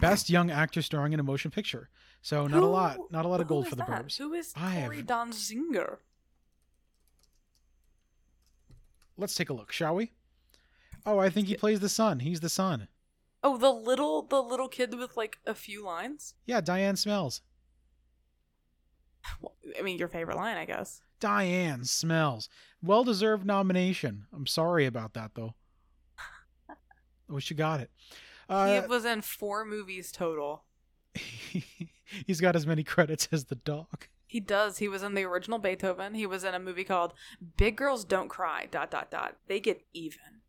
Best Young Actor starring in a motion picture. So not a lot, not a lot of gold for the that? Burbs. Who is I Corey have- Donziger? Let's take a look, shall we? Oh, I think he plays the son. He's the son. Oh, the little the little kid with like a few lines. Yeah, Diane Smells. Well, I mean, your favorite line, I guess. Diane Smells. Well deserved nomination. I'm sorry about that though. I wish you got it. Uh, he was in four movies total. he's got as many credits as the dog. He does. He was in the original Beethoven. He was in a movie called Big Girls Don't Cry. Dot dot dot. They get even.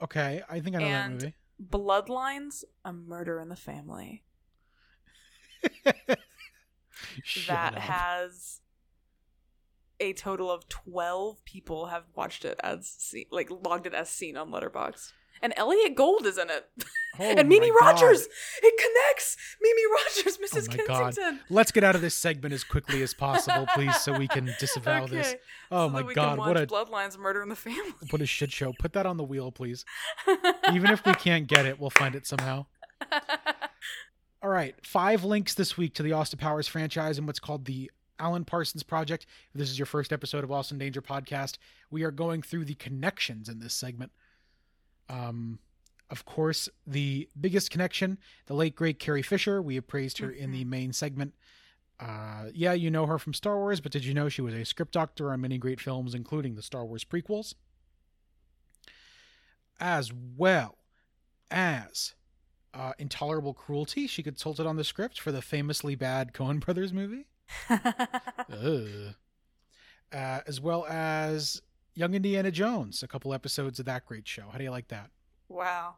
Okay, I think I know And- that movie. Bloodlines, a murder in the family. That up. has a total of 12 people have watched it as seen, like logged it as seen on Letterboxd. And Elliott Gould is in it. Oh and Mimi God. Rogers. It connects. Mimi Rogers, Oh Mrs. god. Kensington. Let's get out of this segment as quickly as possible, please, so we can disavow this. Oh so my god, what a Bloodlines Murder in the Family. what a shit show. Put that on the wheel, please. Even if we can't get it, we'll find it somehow. All right, five links this week to the Austin Powers franchise and what's called the Alan Parsons Project. If this is your first episode of Austin Danger Podcast, we are going through the connections in this segment. Um, of course, the biggest connection, the late great Carrie Fisher. We have praised her in the main segment. Uh, yeah, you know her from Star Wars, but did you know she was a script doctor on many great films, including the Star Wars prequels? As well as uh, Intolerable Cruelty. She consulted on the script for the famously bad Coen Brothers movie. Uh, as well as Young Indiana Jones, a couple episodes of that great show. How do you like that? wow.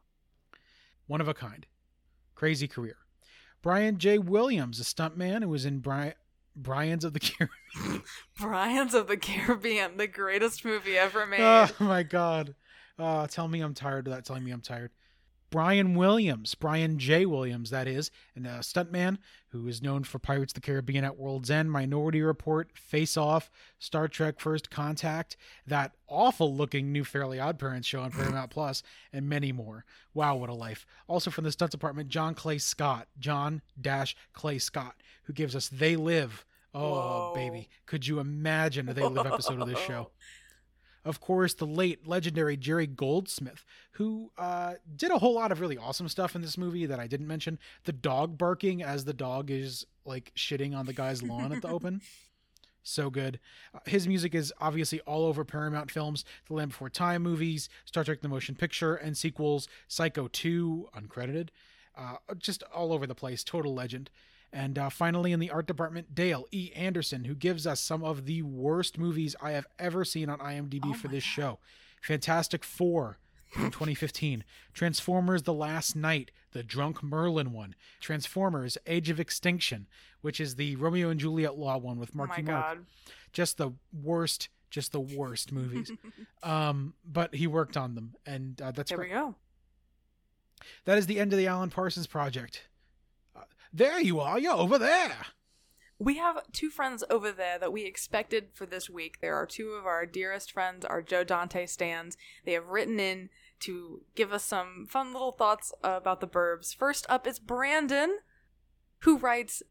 One of a kind. Crazy career. Brian J. Williams, a stuntman who was in Bri- Brian's of the Caribbean. Brian's of the Caribbean, the greatest movie ever made. oh my God. Uh, tell me I'm tired of that. Telling me I'm tired. Brian Williams, Brian J. Williams, that is, and a stuntman who is known for Pirates of the Caribbean at World's End, Minority Report, Face Off, Star Trek First Contact, that awful looking new Fairly Odd Parents show on Paramount Plus, and many more. Wow, what a life. Also from the stunt department, John Clay Scott, John Dash Clay Scott, who gives us They Live. Oh, Whoa. baby. Could you imagine a They Live episode of this show? of course, the late legendary Jerry Goldsmith, who uh, did a whole lot of really awesome stuff in this movie that I didn't mention. The dog barking as the dog is like shitting on the guy's lawn at the open. So good. Uh, his music is obviously all over Paramount films, the Land Before Time movies, Star Trek the Motion Picture, and sequels, Psycho 2, uncredited. Uh, just all over the place. Total legend. And uh, finally, in the art department, Dale E. Anderson, who gives us some of the worst movies I have ever seen on IMDb for this show Fantastic Four from 2015, Transformers The Last Knight, the Drunk Merlin one, Transformers Age of Extinction, which is the Romeo and Juliet Law one with Oh Marky my Mark. god. Just the worst, just the worst movies. um, but he worked on them, and uh, that's There great. we go. That is the end of the Alan Parsons project. There you are. You're over there. We have two friends over there that we expected for this week. There are two of our dearest friends, our Joe Dante stands. They have written in to give us some fun little thoughts about the burbs. First up is Brandon, who writes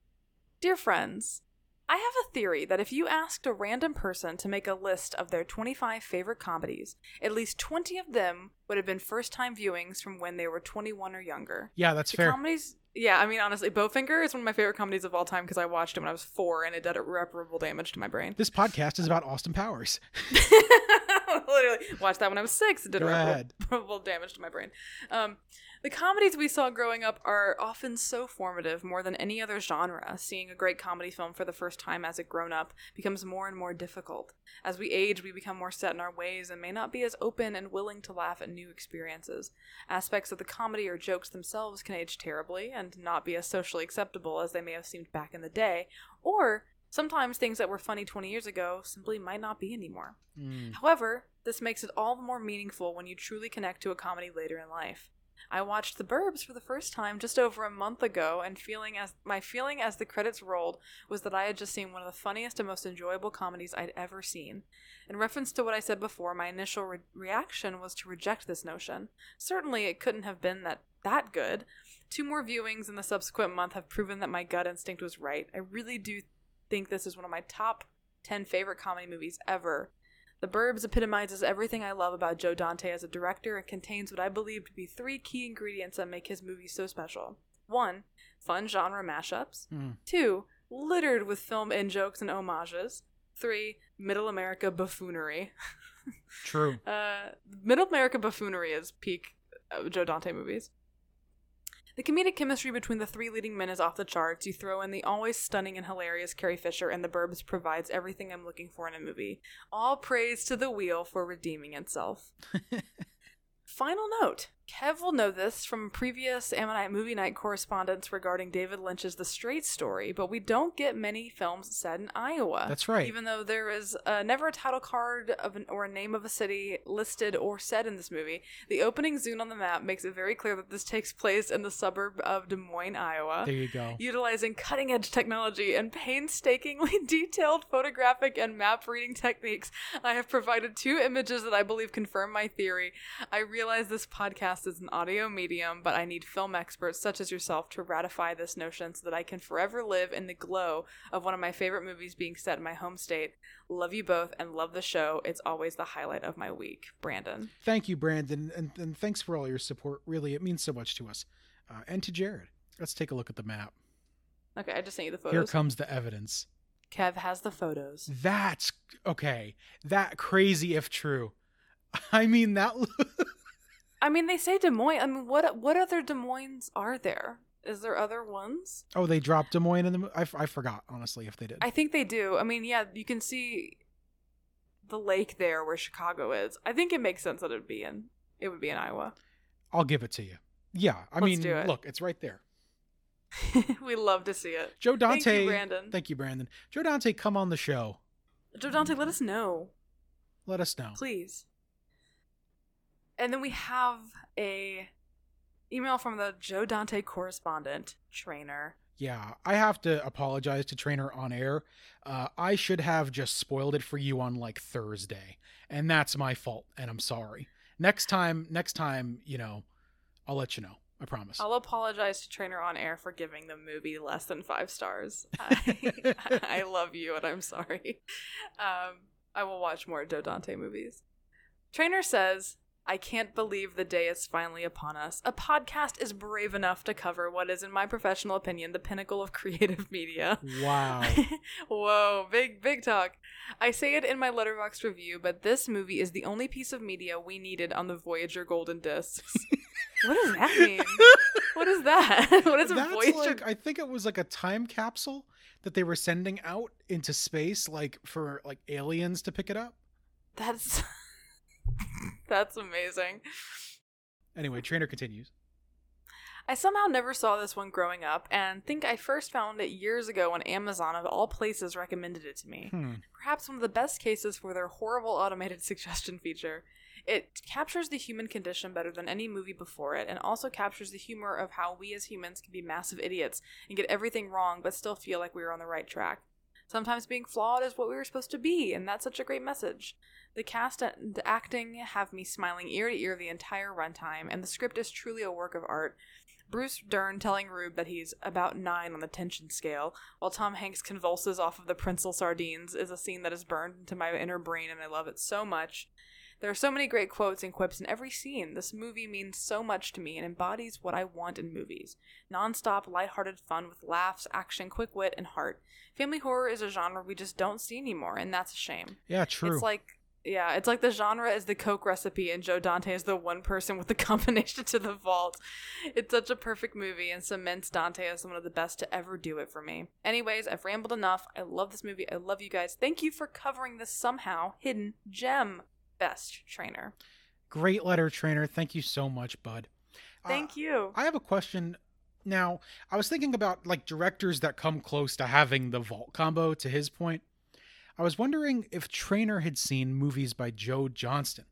Dear friends, I have a theory that if you asked a random person to make a list of their 25 favorite comedies, at least 20 of them would have been first time viewings from when they were 21 or younger. Yeah, that's The fair. comedies, yeah, I mean, honestly, Bowfinger is one of my favorite comedies of all time because I watched it when I was four and it did irreparable damage to my brain. This podcast is about Austin Powers. Literally, watched that when I was six. It did Go irreparable ahead. irreparable damage to my brain. Um, the comedies we saw growing up are often so formative more than any other genre. Seeing a great comedy film for the first time as a grown up becomes more and more difficult. As we age, we become more set in our ways and may not be as open and willing to laugh at new experiences. Aspects of the comedy or jokes themselves can age terribly and not be as socially acceptable as they may have seemed back in the day, or sometimes things that were funny 20 years ago simply might not be anymore. Mm. However, this makes it all the more meaningful when you truly connect to a comedy later in life. I watched The Burbs for the first time just over a month ago, and feeling as my feeling as the credits rolled was that I had just seen one of the funniest and most enjoyable comedies I'd ever seen. In reference to what I said before, my initial re- reaction was to reject this notion. Certainly, it couldn't have been that that good. Two more viewings in the subsequent month have proven that my gut instinct was right. I really do think this is one of my top 10 favorite comedy movies ever. The Burbs epitomizes everything I love about Joe Dante as a director and contains what I believe to be three key ingredients that make his movies so special. One, fun genre mashups. Mm. Two, littered with film in jokes and homages. Three, middle America buffoonery. True. Uh, middle America buffoonery is peak uh, Joe Dante movies. The comedic chemistry between the three leading men is off the charts. You throw in the always stunning and hilarious Carrie Fisher, and The Burbs provides everything I'm looking for in a movie. All praise to the wheel for redeeming itself. Final note Kev will know this from previous Ammonite Movie Nite correspondence regarding David Lynch's The Straight Story, but we don't get many films set in Iowa. That's right. Even though there is uh, never a title card of an, or a name of a city listed or said in this movie, the opening zoom on the map makes it very clear that this takes place in the suburb of Des Moines, Iowa. There you go. Utilizing cutting edge technology and painstakingly detailed photographic and map reading techniques, I have provided two images that I believe confirm my theory. I realize this podcast is an audio medium, but I need film experts such as yourself to ratify this notion so that I can forever live in the glow of one of my favorite movies being set in my home state. Love you both and love the show. It's always the highlight of my week. Brandon. Thank you, Brandon, and, and thanks for all your support. Really, it means so much to us. Uh, and to Jared. Let's take a look at the map. Okay, I just sent you the photos. Here comes the evidence. Kev has the photos. That's okay. That crazy if true. I mean that. I mean, they say Des Moines. I mean, what what other Des Moines are there? Is there other ones? oh, they dropped Des Moines in the. I, I, forgot honestly if they did. I think they do. I mean, yeah, you can see the lake there where Chicago is. I think it makes sense that it'd be in it would be in Iowa. I'll give it to you. Yeah, I Let's mean, do it. look, it's right there. we love to see it. Joe Dante, Thank you, Brandon. Thank you, Brandon. Joe Dante, come on the show. Joe Dante, let us know, Let us know. please. And then we have a email from the Joe Dante correspondent trainer. Yeah, I have to apologize to Trainer on air. Uh, I should have just spoiled it for you on like Thursday, and that's my fault, and I'm sorry. Next time, next time, you know, I'll let you know. I promise. I'll apologize to Trainer on air for giving the movie less than five stars. I, I love you and I'm sorry. Um, I will watch more Joe Dante movies. Trainer says, I can't believe the day is finally upon us. A podcast is brave enough to cover what is, in my professional opinion, the pinnacle of creative media. Wow. Whoa, big, big talk. I say it in my Letterboxd review, but this movie is the only piece of media we needed on the Voyager Golden Discs. what does that mean? What is that? what is a That's Voyager? like I think it was like a time capsule that they were sending out into space, like for like aliens to pick it up. That's that's amazing. Anyway, Trainer continues. I somehow never saw this one growing up, and think I first found it years ago when Amazon, of all places, recommended it to me. Hmm. Perhaps one of the best cases for their horrible automated suggestion feature. It captures the human condition better than any movie before it, and also captures the humor of how we as humans can be massive idiots and get everything wrong but still feel like we are on the right track. Sometimes being flawed is what we were supposed to be, and that's such a great message. The cast and acting have me smiling ear to ear the entire runtime, and the script is truly a work of art. Bruce Dern telling Rube that he's about nine on the tension scale, while Tom Hanks convulses off of the Prinzel sardines, is a scene that is burned into my inner brain, and I love it so much. There are so many great quotes and quips in every scene. This movie means so much to me and embodies what I want in movies non-stop, lighthearted fun with laughs, action, quick wit, and heart. Family horror is a genre we just don't see anymore, and that's a shame. Yeah, true. It's like yeah, it's like the genre is the Coke recipe and Joe Dante is the one person with the combination to the vault. It's such a perfect movie and cements Dante as one of the best to ever do it for me. Anyways, I've rambled enough. I love this movie. I love you guys. Thank you for covering this somehow hidden gem. Best trainer. Great letter, Trainer. Thank you so much, bud. Uh, Thank you. I have a question. Now, I was thinking about like directors that come close to having the vault combo to his point. I was wondering if Trainer had seen movies by Joe Johnston.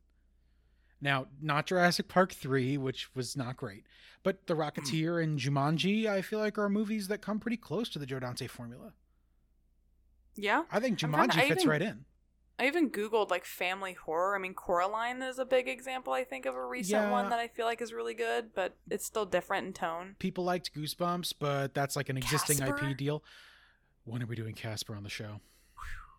Now, not Jurassic Park 3, which was not great, but The Rocketeer and Jumanji, I feel like are movies that come pretty close to the Joe Dante formula. yeah. I think Jumanji I fits even- right in. I even googled like family horror. I mean, Coraline is a big example. I think of a recent Yeah. one that I feel like is really good, but it's still different in tone. People liked Goosebumps, but that's like an existing Casper? IP deal. When are we doing Casper on the show?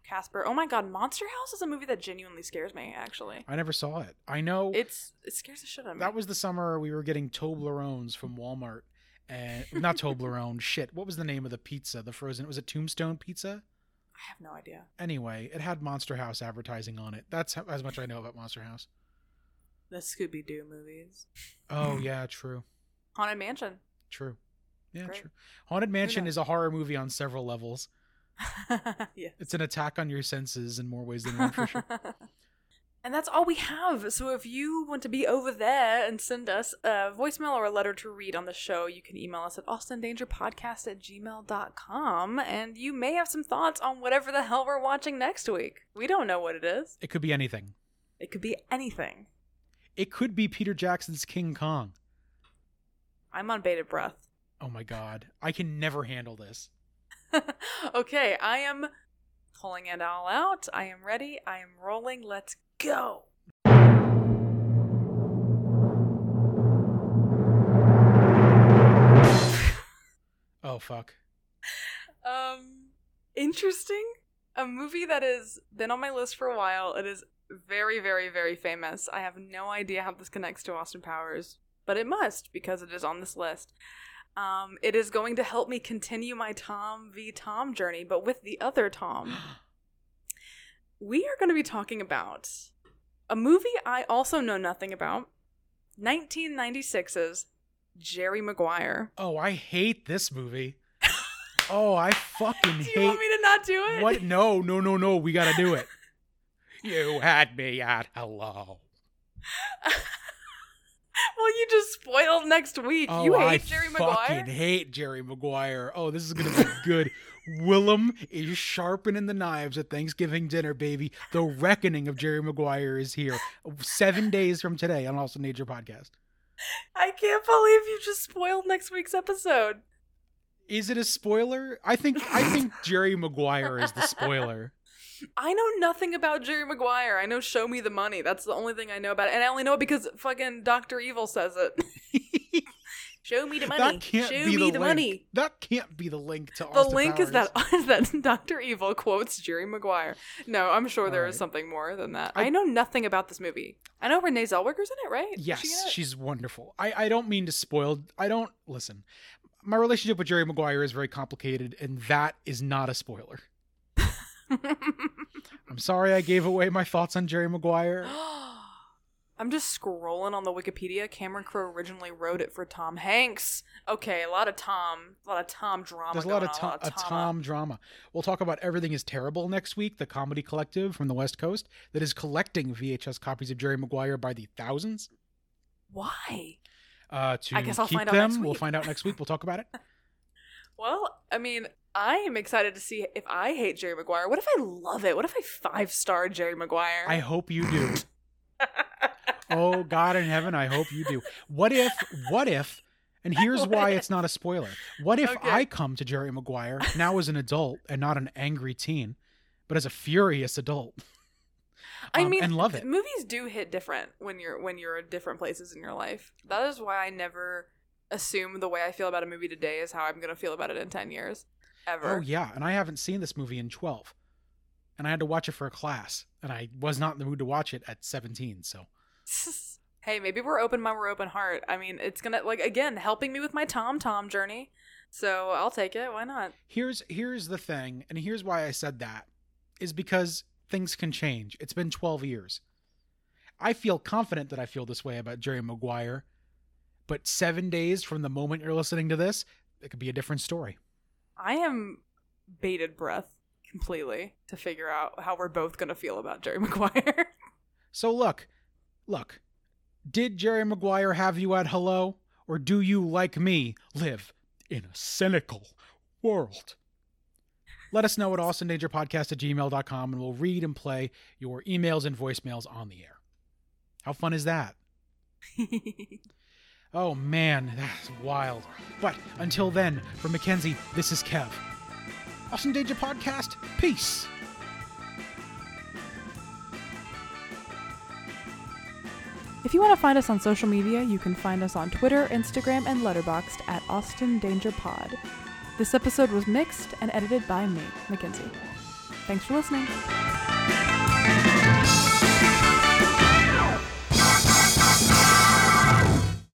Casper. Oh my god, Monster House is a movie that genuinely scares me. Actually, I never saw it. I know it's it scares the shit out of me. that was the summer we were getting Toblerones from Walmart, and not Toblerone. shit, what was the name of the pizza? The frozen. It was it Tombstone Pizza? I have no idea. Anyway, it had Monster House advertising on it. That's how, as much I know about Monster House. The Scooby Doo movies. Oh yeah, true, Haunted Mansion. true. Yeah, Great. true. Haunted Mansion is a horror movie on several levels. yeah. It's an attack on your senses in more ways than one, for sure. And that's all we have. So if you want to be over there and send us a voicemail or a letter to read on the show, you can email us at austindangerpodcast at gmail.com. And you may have some thoughts on whatever the hell we're watching next week. We don't know what it is. It could be anything. It could be anything. It could be Peter Jackson's King Kong. I'm on bated breath. Oh my god. I can never handle this. okay, I am pulling it all out. I am ready. I am rolling. Let's go. Oh fuck. Um, interesting. A movie that has been on my list for a while. It is very, very, very famous. I have no idea how this connects to Austin Powers, but it must because it is on this list. Um, it is going to help me continue my Tom v Tom journey, but with the other Tom. we are going to be talking about a movie I also know nothing about 1996's Jerry Maguire. Oh, I hate this movie. Oh, I fucking hate. Do you want me to not do it? What? No, no, no, no. We gotta do it. you had me at hello. well, you just spoiled next week. Oh, you hate I Jerry Maguire. I fucking hate Jerry Maguire. Oh, this is gonna be good. Willem is sharpening the knives at Thanksgiving dinner, baby. The reckoning of Jerry Maguire is here. Seven days from today on Austin Danger Podcast. I can't believe you just spoiled next week's episode. Is it a spoiler? I think I think Jerry Maguire is the spoiler. I know nothing about Jerry Maguire. I know Show Me the Money. That's the only thing I know about it. And I only know it because fucking Dr. Evil says it. Show me the money. That can't Show be me the, the, money. That can't be the link to The Austin link is that Powers. is that Dr. Evil quotes Jerry Maguire. No, I'm sure there is Alright. something more than that. I- I, know nothing about this movie. I know Renee Zellweger's in it, right? Is Yes, she it? she's wonderful. I, I don't mean to spoil. I don't listen. My relationship with Jerry Maguire is very complicated, and that is not a spoiler. I'm sorry I gave away my thoughts on Jerry Maguire. I'm just scrolling on the Wikipedia. Cameron Crowe originally wrote it for Tom Hanks. Okay, a lot of Tom, a lot of Tom drama. There's a lot going of on, Tom, a lot of Toma. Tom drama. We'll talk about Everything is Terrible next week, the comedy collective from the West Coast that is collecting VHS copies of Jerry Maguire by the thousands. Why? Uh, to I guess I'll keep find out them, next we'll find out next week. We'll talk about it. Well, I mean, I am excited to see if I hate Jerry Maguire. What if I love it? What if I five star Jerry Maguire? I hope you do. Oh God in heaven, I hope you do. What if? What if? And here's why it's not a spoiler. What if Okay. I come to Jerry Maguire now as an adult and not an angry teen, but as a furious adult? I um, mean, and love it. Movies do hit different when you're when you're at different places in your life. That is why I never assume the way I feel about a movie today is how I'm gonna feel about it in ten years, ever. Oh yeah, and I haven't seen this movie in twelve, and I had to watch it for a class, and I was not in the mood to watch it at seventeen. So hey, maybe we're open mind, we're open heart. I mean, it's gonna like again helping me with my Tom Tom journey. So I'll take it. Why not? here's here's the thing, and here's why I said that is because things can change. It's been 12 years. I feel confident that I feel this way about Jerry Maguire, but 7 days from the moment you're listening to this, it could be a different story. I am bated breath completely to figure out how we're both gonna feel about Jerry Maguire. So look, look. Did Jerry Maguire have you at hello or do you like me live in a cynical world? Let us know at austindangerpodcast at gmail.com and we'll read and play your emails and voicemails on the air. How fun is that? Oh man, that's wild. But until then, for McKenzie, this is Kev. Austin Danger Podcast, peace. If you want to find us on social media, you can find us on Twitter, Instagram, and Letterboxd at Austin Danger Pod. This episode was mixed and edited by me, McKenzie. Thanks for listening.